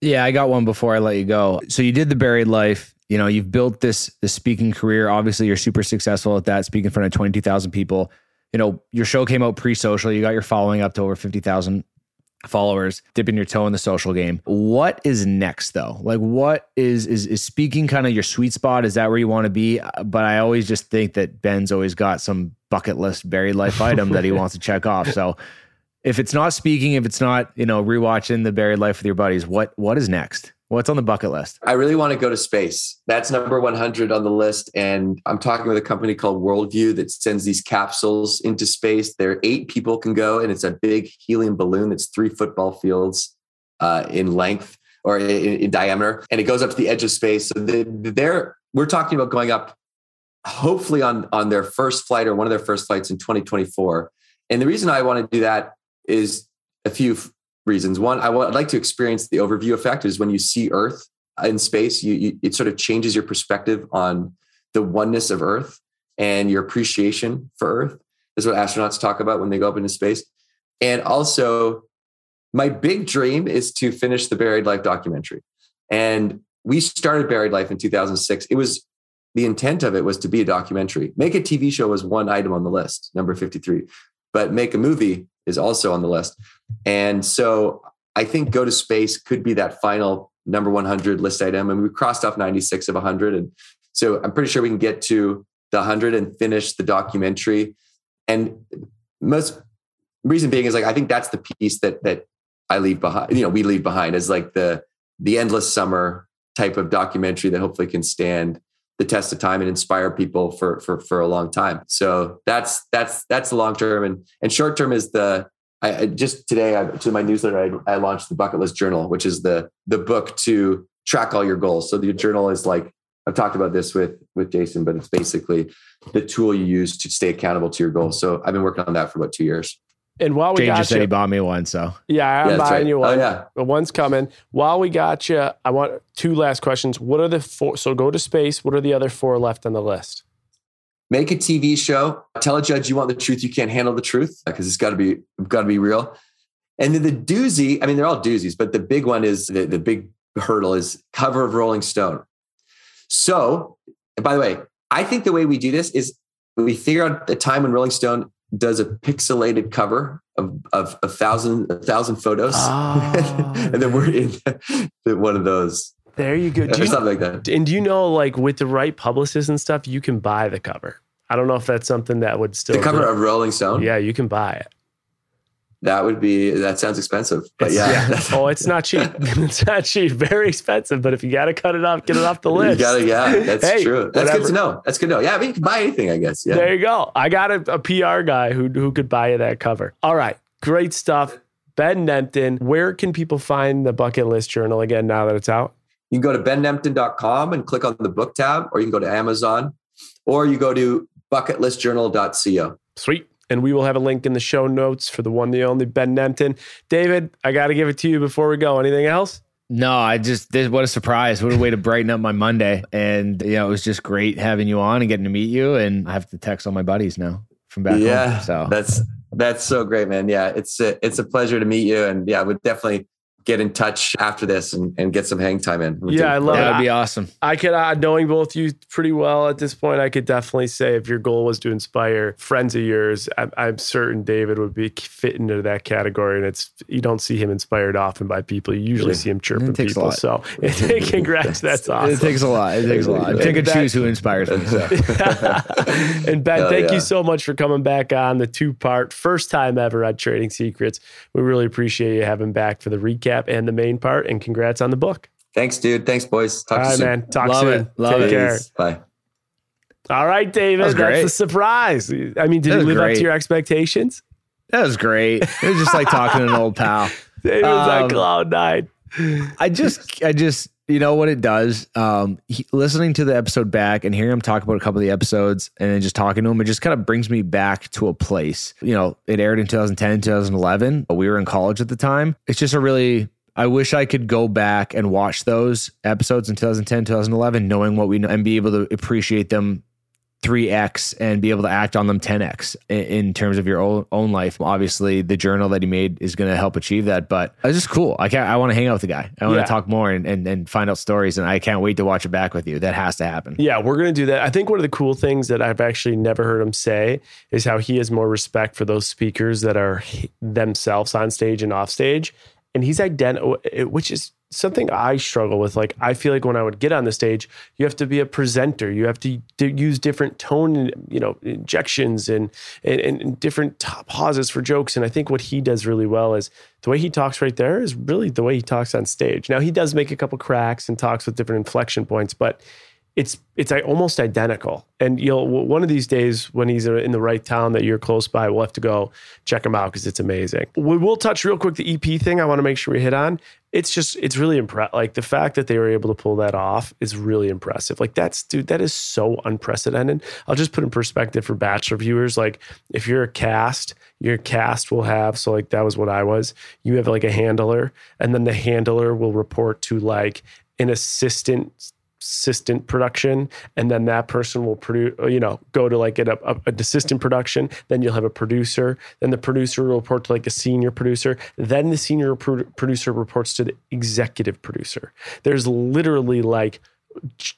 [SPEAKER 3] Yeah, I got one before I let you go. So you did the buried life. You know, you've built this this speaking career. Obviously, you're super successful at that, speaking in front of 22,000 people. You know, your show came out pre-social. You got your following up to over 50,000 followers, dipping your toe in the social game. What is next though? Like what is is is speaking kind of your sweet spot? Is that where you want to be? Uh, but I always just think that Ben's always got some bucket list buried life item that he wants to check off. So if it's not speaking, if it's not, you know, rewatching the buried life with your buddies, what what is next? What's on the bucket list?
[SPEAKER 2] I really want to go to space. That's number 100 on the list. And I'm talking with a company called Worldview that sends these capsules into space. There, eight people can go, and it's a big helium balloon that's three football fields uh, in length or in, in, diameter, and it goes up to the edge of space. So they're we're talking about going up, hopefully on on their first flight or one of their first flights in 2024. And the reason I want to do that is a few reasons. One, I would like to experience the overview effect is when you see Earth in space, you, you, it sort of changes your perspective on the oneness of Earth and your appreciation for Earth. Is what astronauts talk about when they go up into space. And also, my big dream is to finish the Buried Life documentary. And we started Buried Life in 2006. It was the intent of it was to be a documentary. Make a TV show was one item on the list, number 53. But make a movie is also on the list. And so I think Go to Space could be that final number 100 list item. And we crossed off 96 of 100. And so I'm pretty sure we can get to the 100 and finish the documentary. And most reason being is like, I think that's the piece that, that I leave behind, you know, we leave behind is like the, the endless summer type of documentary that hopefully can stand the test of time and inspire people for for for a long time. So that's that's that's the long term and and short term is the I, I just today I, to my newsletter I, I launched the bucket list journal, which is the the book to track all your goals. So the journal is like I've talked about this with with Jason, but it's basically the tool you use to stay accountable to your goals. So I've been working on that for about two years.
[SPEAKER 1] And while we
[SPEAKER 3] Jane
[SPEAKER 1] got
[SPEAKER 3] just
[SPEAKER 1] you,
[SPEAKER 3] said he bought me one, so
[SPEAKER 1] yeah, I'm
[SPEAKER 2] Yeah,
[SPEAKER 1] buying
[SPEAKER 2] right.
[SPEAKER 1] you
[SPEAKER 2] Oh,
[SPEAKER 1] one.
[SPEAKER 2] yeah.
[SPEAKER 1] But one's coming. While we got you, I want two last questions. What are the four? So go to space. What are the other four left on the list?
[SPEAKER 2] Make a TV show. Tell a judge you want the truth. You can't handle the truth because it's got to be got to be real. And then the doozy. I mean, they're all doozies, but the big one is the, the big hurdle is cover of Rolling Stone. So, by the way, I think the way we do this is we figure out the time when Rolling Stone does a pixelated cover of of a thousand a thousand photos,
[SPEAKER 1] Oh.
[SPEAKER 2] and then we're in one of those
[SPEAKER 1] There you go.
[SPEAKER 2] Uh,
[SPEAKER 1] or you,
[SPEAKER 2] something like that.
[SPEAKER 1] and do you know, like with the right publicist and stuff, you can buy the cover. I don't know if that's something that would still
[SPEAKER 2] The cover of Rolling Stone.
[SPEAKER 1] Yeah, you can buy it.
[SPEAKER 2] That would be that sounds expensive, but
[SPEAKER 1] It's-
[SPEAKER 2] yeah, that's-
[SPEAKER 1] oh, it's not cheap. it's not cheap. Very expensive. But if you got to cut it off, get it off the
[SPEAKER 2] You
[SPEAKER 1] list.
[SPEAKER 2] gotta, yeah, that's
[SPEAKER 1] Hey,
[SPEAKER 2] true. That's
[SPEAKER 1] whatever.
[SPEAKER 2] good to know. That's good to know. Yeah, I mean, you can buy anything, I guess. Yeah.
[SPEAKER 1] There you go. I got a, a PR guy who who could buy you that cover. All right, great stuff. Ben Nemtin, where can people find the bucket list journal again now that it's out?
[SPEAKER 2] You can go to bennemtin.com and click on the book tab, or you can go to Amazon, or you go to bucketlistjournal.co.
[SPEAKER 1] Sweet. And we will have a link in the show notes for the one, the only Ben Nemtin. David, I got to give it to you before we go. Anything else?
[SPEAKER 3] No, I just this, what a surprise! What a way to brighten up my Monday, and you know it was just great having you on and getting to meet you. And I have to text all my buddies now from back
[SPEAKER 2] yeah,
[SPEAKER 3] home. So
[SPEAKER 2] that's that's so great, man. Yeah, it's a, it's a pleasure to meet you, and yeah, I would definitely get in touch after this and, and get some hang time in.
[SPEAKER 1] Yeah, I love
[SPEAKER 3] that
[SPEAKER 1] it.
[SPEAKER 3] would be awesome.
[SPEAKER 1] I could, uh, knowing both you pretty well at this point, I could definitely say if your goal was to inspire friends of yours, I'm, I'm certain David would be fit into that category. And it's you don't see him inspired often by people. You usually
[SPEAKER 2] Yeah.
[SPEAKER 1] see him chirping
[SPEAKER 3] It takes a
[SPEAKER 1] people.
[SPEAKER 3] lot.
[SPEAKER 1] So congrats, that's awesome.
[SPEAKER 3] It takes a lot. It takes a lot. I pick and choose who inspires me. So.
[SPEAKER 1] and Ben,
[SPEAKER 2] Hell
[SPEAKER 1] thank
[SPEAKER 2] yeah.
[SPEAKER 1] you so much for coming back on the two part, first time ever on Trading Secrets. We really appreciate you having back for the recap and the main part. And congrats on the book.
[SPEAKER 2] Thanks, dude. Thanks, boys. Talk
[SPEAKER 1] All
[SPEAKER 2] to you soon.
[SPEAKER 1] man. Talk
[SPEAKER 3] Love
[SPEAKER 1] soon.
[SPEAKER 3] it. Love
[SPEAKER 1] Take
[SPEAKER 3] it.
[SPEAKER 1] care.
[SPEAKER 2] Bye.
[SPEAKER 1] All right, David.
[SPEAKER 3] That was
[SPEAKER 1] That's
[SPEAKER 3] great.
[SPEAKER 1] the surprise. I mean, did
[SPEAKER 3] That
[SPEAKER 1] he
[SPEAKER 3] was
[SPEAKER 1] live up to your expectations?
[SPEAKER 3] That was great. It was just like talking to an old pal.
[SPEAKER 1] David was on
[SPEAKER 3] Um,
[SPEAKER 1] cloud nine.
[SPEAKER 3] I just, I just, you know what it does. Um, he, listening to the episode back and hearing him talk about a couple of the episodes, and then just talking to him, it just kind of brings me back to a place. You know, it aired in 2010, 2011. We were in college at the time. It's just a really. I wish I could go back and watch those episodes in 2010, 2011, knowing what we know and be able to appreciate them 3x and be able to act on them 10x in, terms of your own, own life. Obviously, the journal that he made is going to help achieve that, but it's just cool. I can't, I want to hang out with the guy. I want
[SPEAKER 1] Yeah.
[SPEAKER 3] to talk more and, and, and find out stories. And I can't wait to watch it back with you. That has to happen.
[SPEAKER 1] Yeah, we're going to do that. I think one of the cool things that I've actually never heard him say is how he has more respect for those speakers that are themselves on stage and off stage. And he's identical, which is something I struggle with. Like, I feel like when I would get on the stage, you have to be a presenter. You have to, to use different tone, you know, injections and, and, and different t- pauses for jokes. And I think what he does really well is the way he talks right there is really the way he talks on stage. Now, he does make a couple cracks and talks with different inflection points, but it's it's almost identical. And you'll one of these days when he's uh, in the right town that you're close by, we'll have to go check him out because it's amazing. We will touch real quick the EP thing. I want to make sure we hit on. It's just it's really impressive. Like the fact that they were able to pull that off is really impressive. Like that's dude, that is so unprecedented. I'll just put in perspective for Bachelor viewers. Like if you're a cast, your cast will have so like that was what I was. You have like a handler, and then the handler will report to like an assistant assistant production and then that person will produce you know go to like a, a, a assistant production then you'll have a producer then the producer will report to like a senior producer then the senior pro- producer reports to the executive producer there's literally like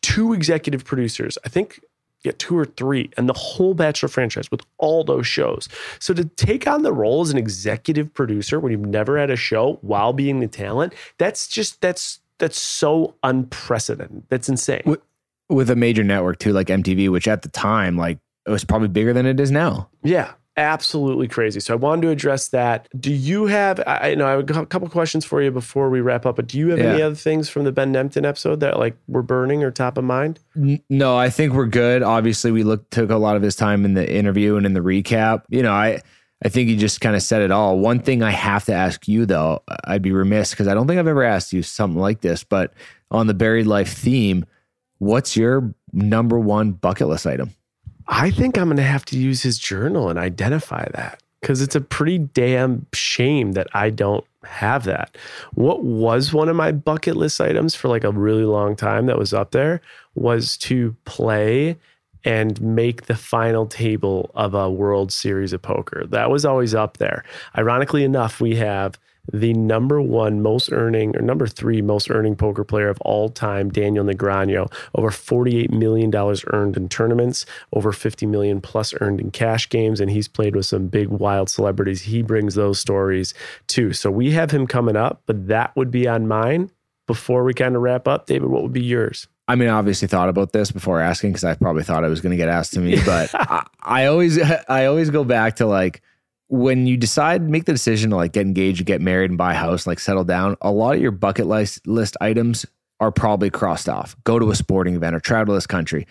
[SPEAKER 1] two executive producers i think yeah, two or three, and the whole Bachelor franchise with all those shows. So to take on the role as an executive producer when you've never had a show while being the talent, that's just that's that's so unprecedented. That's insane.
[SPEAKER 3] With, with a major network too, like MTV, which at the time, like it was probably bigger than it is now.
[SPEAKER 1] Yeah, absolutely crazy. So I wanted to address that. Do you have? I I know I have a couple questions for you before we wrap up. But do you have any other things from the Ben Nemtin episode that like were burning or top of mind?
[SPEAKER 3] No, I think we're good. Obviously, we look took a lot of his time in the interview and in the recap. You know, I I think he just kind of said it all. One thing I have to ask you though, I'd be remiss because I don't think I've ever asked you something like this, but on the buried life theme, what's your number one bucket list item?
[SPEAKER 1] I think I'm going to have to use his journal and identify that because it's a pretty damn shame that I don't have that. What was one of my bucket list items for like a really long time that was up there was to play and make the final table of a World Series of Poker. That was always up there. Ironically enough, we have the number one most earning or number three most earning poker player of all time, Daniel Negreanu, over $48 million earned in tournaments, over 50 million plus earned in cash games. And he's played with some big wild celebrities. He brings those stories too. So we have him coming up, but that would be on mine. Before we kind of wrap up, David, what would be yours?
[SPEAKER 3] I mean, I obviously thought about this before asking because I probably thought I was going to get asked to me, but I, I always, I always go back to like when you decide, make the decision to like get engaged, get married, and buy a house, like settle down. A lot of your bucket list list items are probably crossed off. Go to a sporting event or travel to this country.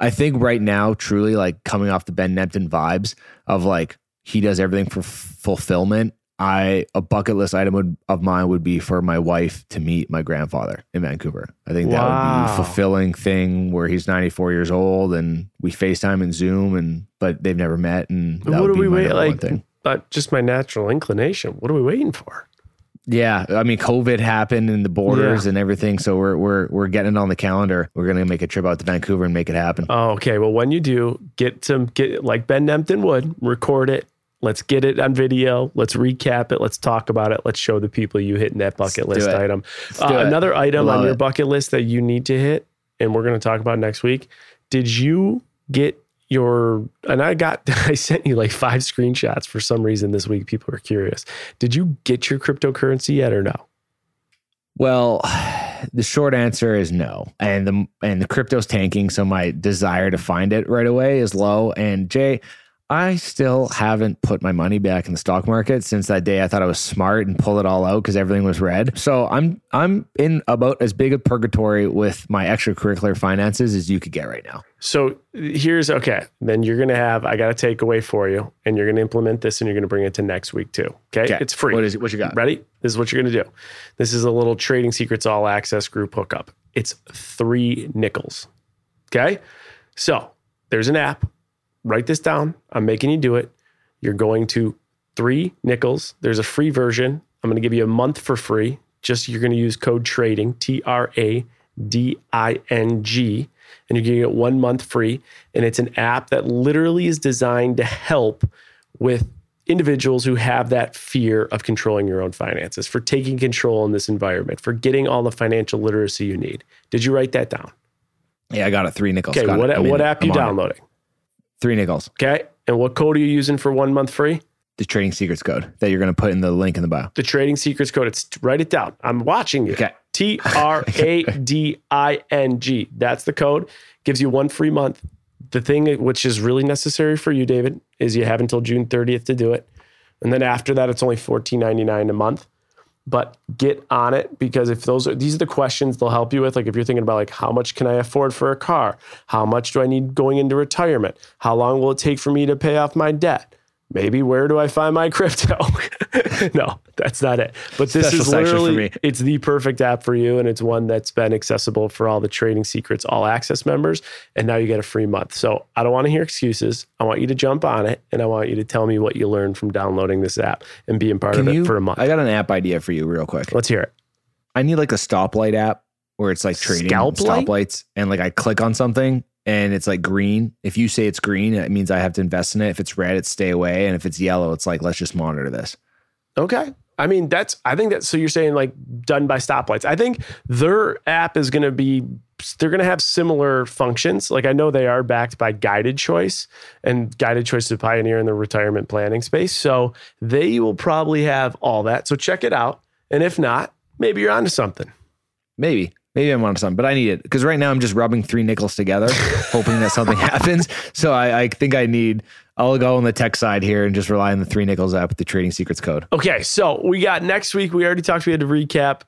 [SPEAKER 3] I think right now, truly, like coming off the Ben Nemtin vibes of like he does everything for f- fulfillment. I a bucket list item would, of mine would be for my wife to meet my grandfather in Vancouver. I think that would be a fulfilling thing where he's 94 years old and we FaceTime and Zoom and but they've never met and that
[SPEAKER 1] what
[SPEAKER 3] would
[SPEAKER 1] do
[SPEAKER 3] be
[SPEAKER 1] we
[SPEAKER 3] my
[SPEAKER 1] wait like?
[SPEAKER 3] thing.
[SPEAKER 1] But just my natural inclination. What are we waiting for?
[SPEAKER 3] Yeah, I mean, COVID happened and the borders and everything, so we're we're we're getting it on the calendar. We're gonna make a trip out to Vancouver and make it happen.
[SPEAKER 1] Oh, okay. Well, when you do, get some get like Ben Nemtin would record it. Let's get it on video. Let's recap it. Let's talk about it. Let's show the people you hitting that bucket
[SPEAKER 3] Let's
[SPEAKER 1] list item. Uh, another item
[SPEAKER 3] Love
[SPEAKER 1] on your
[SPEAKER 3] it.
[SPEAKER 1] bucket list that you need to hit, and we're going to talk about next week. Did you get your? And I got. I sent you like five screenshots for some reason this week. People are curious. Did you get your cryptocurrency yet or no?
[SPEAKER 3] Well, the short answer is no, and the and the crypto's tanking, so my desire to find it right away is low. And Jay, I still haven't put my money back in the stock market since that day I thought I was smart and pulled it all out because everything was red. So I'm I'm in about as big a purgatory with my extracurricular finances as you could get right now.
[SPEAKER 1] So here's okay. Then you're gonna have. I got a takeaway for you, and you're gonna implement this, and you're gonna bring it to next week too. Okay, it's free.
[SPEAKER 3] What is it? What you got?
[SPEAKER 1] Ready? This is what you're going to do. This is a little Trading Secrets All Access group hookup. It's three nickels. Okay. So there's an app. Write this down. I'm making you do it. You're going to three nickels. There's a free version. I'm going to give you a month for free. Just you're going to use code trading, T R A D I N G, and you're getting it one month free. And it's an app that literally is designed to help with individuals who have that fear of controlling your own finances, for taking control in this environment, for getting all the financial literacy you need. Did you write that down?
[SPEAKER 3] Yeah, I got it. Three nickels.
[SPEAKER 1] Okay,
[SPEAKER 3] Got
[SPEAKER 1] what, what app
[SPEAKER 3] I'm
[SPEAKER 1] you
[SPEAKER 3] it. Three nickels.
[SPEAKER 1] Okay, and what code are you using for one month free?
[SPEAKER 3] The trading secrets code that you're going to put in the link in the bio.
[SPEAKER 1] The Trading Secrets code. It's write it down. I'm watching you.
[SPEAKER 3] Okay.
[SPEAKER 1] T R A D I N G. That's the code. Gives you one free month. The thing which is really necessary for you, David, is you have until June 30th to do it. And then after that, it's only $14.99 a month. But get on it because if those are these are the questions they'll help you with. Like if you're thinking about like how much can I afford for a car? How much do I need going into retirement? How long will it take for me to pay off my debt? Maybe where do I find my crypto? no, that's not it. But this
[SPEAKER 3] Special
[SPEAKER 1] is literally
[SPEAKER 3] me.
[SPEAKER 1] it's the perfect app for you, and it's one that's been accessible for all the Trading Secrets All Access members. And now you get a free month. So I don't want to hear excuses. I want you to jump on it, and I want you to tell me what you learned from downloading this app and being part
[SPEAKER 3] Can
[SPEAKER 1] of it for a month.
[SPEAKER 3] I got an app idea for you, real quick.
[SPEAKER 1] Let's hear it.
[SPEAKER 3] I need like a stoplight app where it's like trading
[SPEAKER 1] Scalp light?
[SPEAKER 3] stoplights, and like I click on something and it's like green. If you say it's green, it means I have to invest in it. If it's red, it's stay away, and if it's yellow, it's like let's just monitor this.
[SPEAKER 1] Okay. I mean, that's, I think that, so you're saying like done by stoplights. I think their app is going to be, they're going to have similar functions. Like I know they are backed by Guided Choice, and Guided Choice is a pioneer in the retirement planning space. So they will probably have all that. So check it out. And if not, maybe you're onto something.
[SPEAKER 3] Maybe. Maybe I'm on something, but I need it because right now I'm just rubbing three nickels together, hoping that something happens. So I, I think I need. I'll go on the tech side here and just rely on the three nickels app with the trading secrets code.
[SPEAKER 1] Okay, so we got next week. We already talked. We had to recap.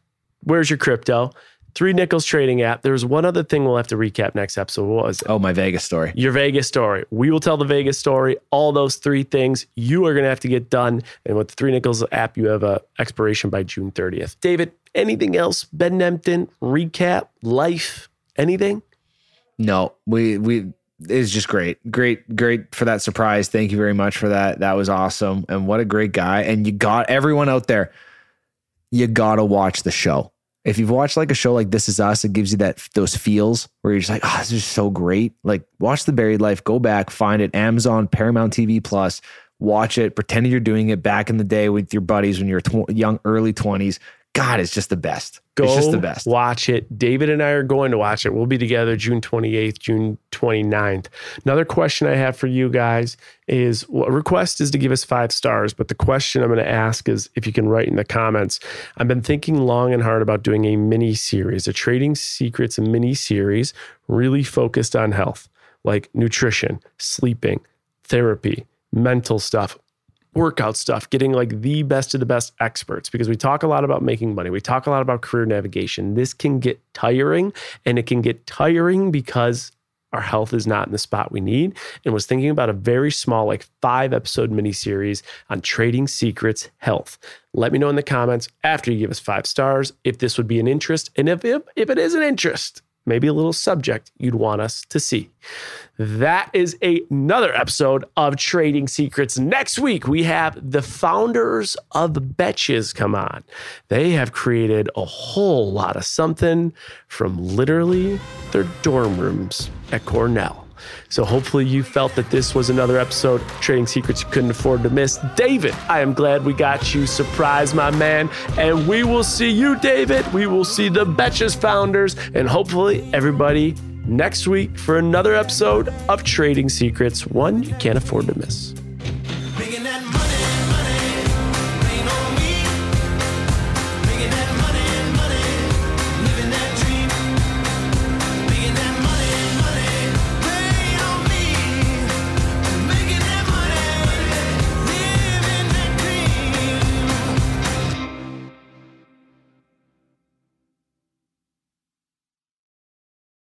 [SPEAKER 1] Where's your crypto? Three Nickels Trading app. There's one other thing we'll have to recap next episode. What was it?
[SPEAKER 3] Oh, my Vegas story.
[SPEAKER 1] Your Vegas story. We will tell the Vegas story. All those three things you are going to have to get done. And with the Three Nickels app, you have a expiration by June 30th. David, anything else? Ben Nemtin recap life. Anything?
[SPEAKER 3] No, we we it's just great, great, great for that surprise. Thank you very much for that. That was awesome, and what a great guy. And you got everyone out there. You gotta watch the show. If you've watched like a show like This Is Us, it gives you that those feels where you're just like, oh, this is so great. Like watch The Buried Life. Go back, find it. Amazon, Paramount TV Plus. Watch it. Pretend you're doing it back in the day with your buddies when you're tw- young, early twenties. God, it's just the best.
[SPEAKER 1] Go
[SPEAKER 3] it's just the best.
[SPEAKER 1] watch it. David and I are going to watch it. We'll be together June 28th, June 29th. Another question I have for you guys is well, a request is to give us five stars, but the question I'm going to ask is if you can write in the comments. I've been thinking long and hard about doing a mini series, a Trading Secrets mini series, really focused on health, like nutrition, sleeping, therapy, mental stuff, workout stuff, getting like the best of the best experts because we talk a lot about making money. We talk a lot about career navigation. This can get tiring and it can get tiring because our health is not in the spot we need and was thinking about a very small, like five episode mini series on trading secrets health. Let me know in the comments after you give us five stars if this would be an interest. And if, if, if it is an interest, maybe a little subject you'd want us to see. That is another episode of Trading Secrets. Next week, we have the founders of Betches come on. They have created a whole lot of something from literally their dorm rooms at Cornell. So hopefully you felt that this was another episode of Trading Secrets you couldn't afford to miss. David, I am glad we got you surprised, my man. And we will see you, David. We will see the Betches founders and hopefully everybody next week for another episode of Trading Secrets, one you can't afford to miss.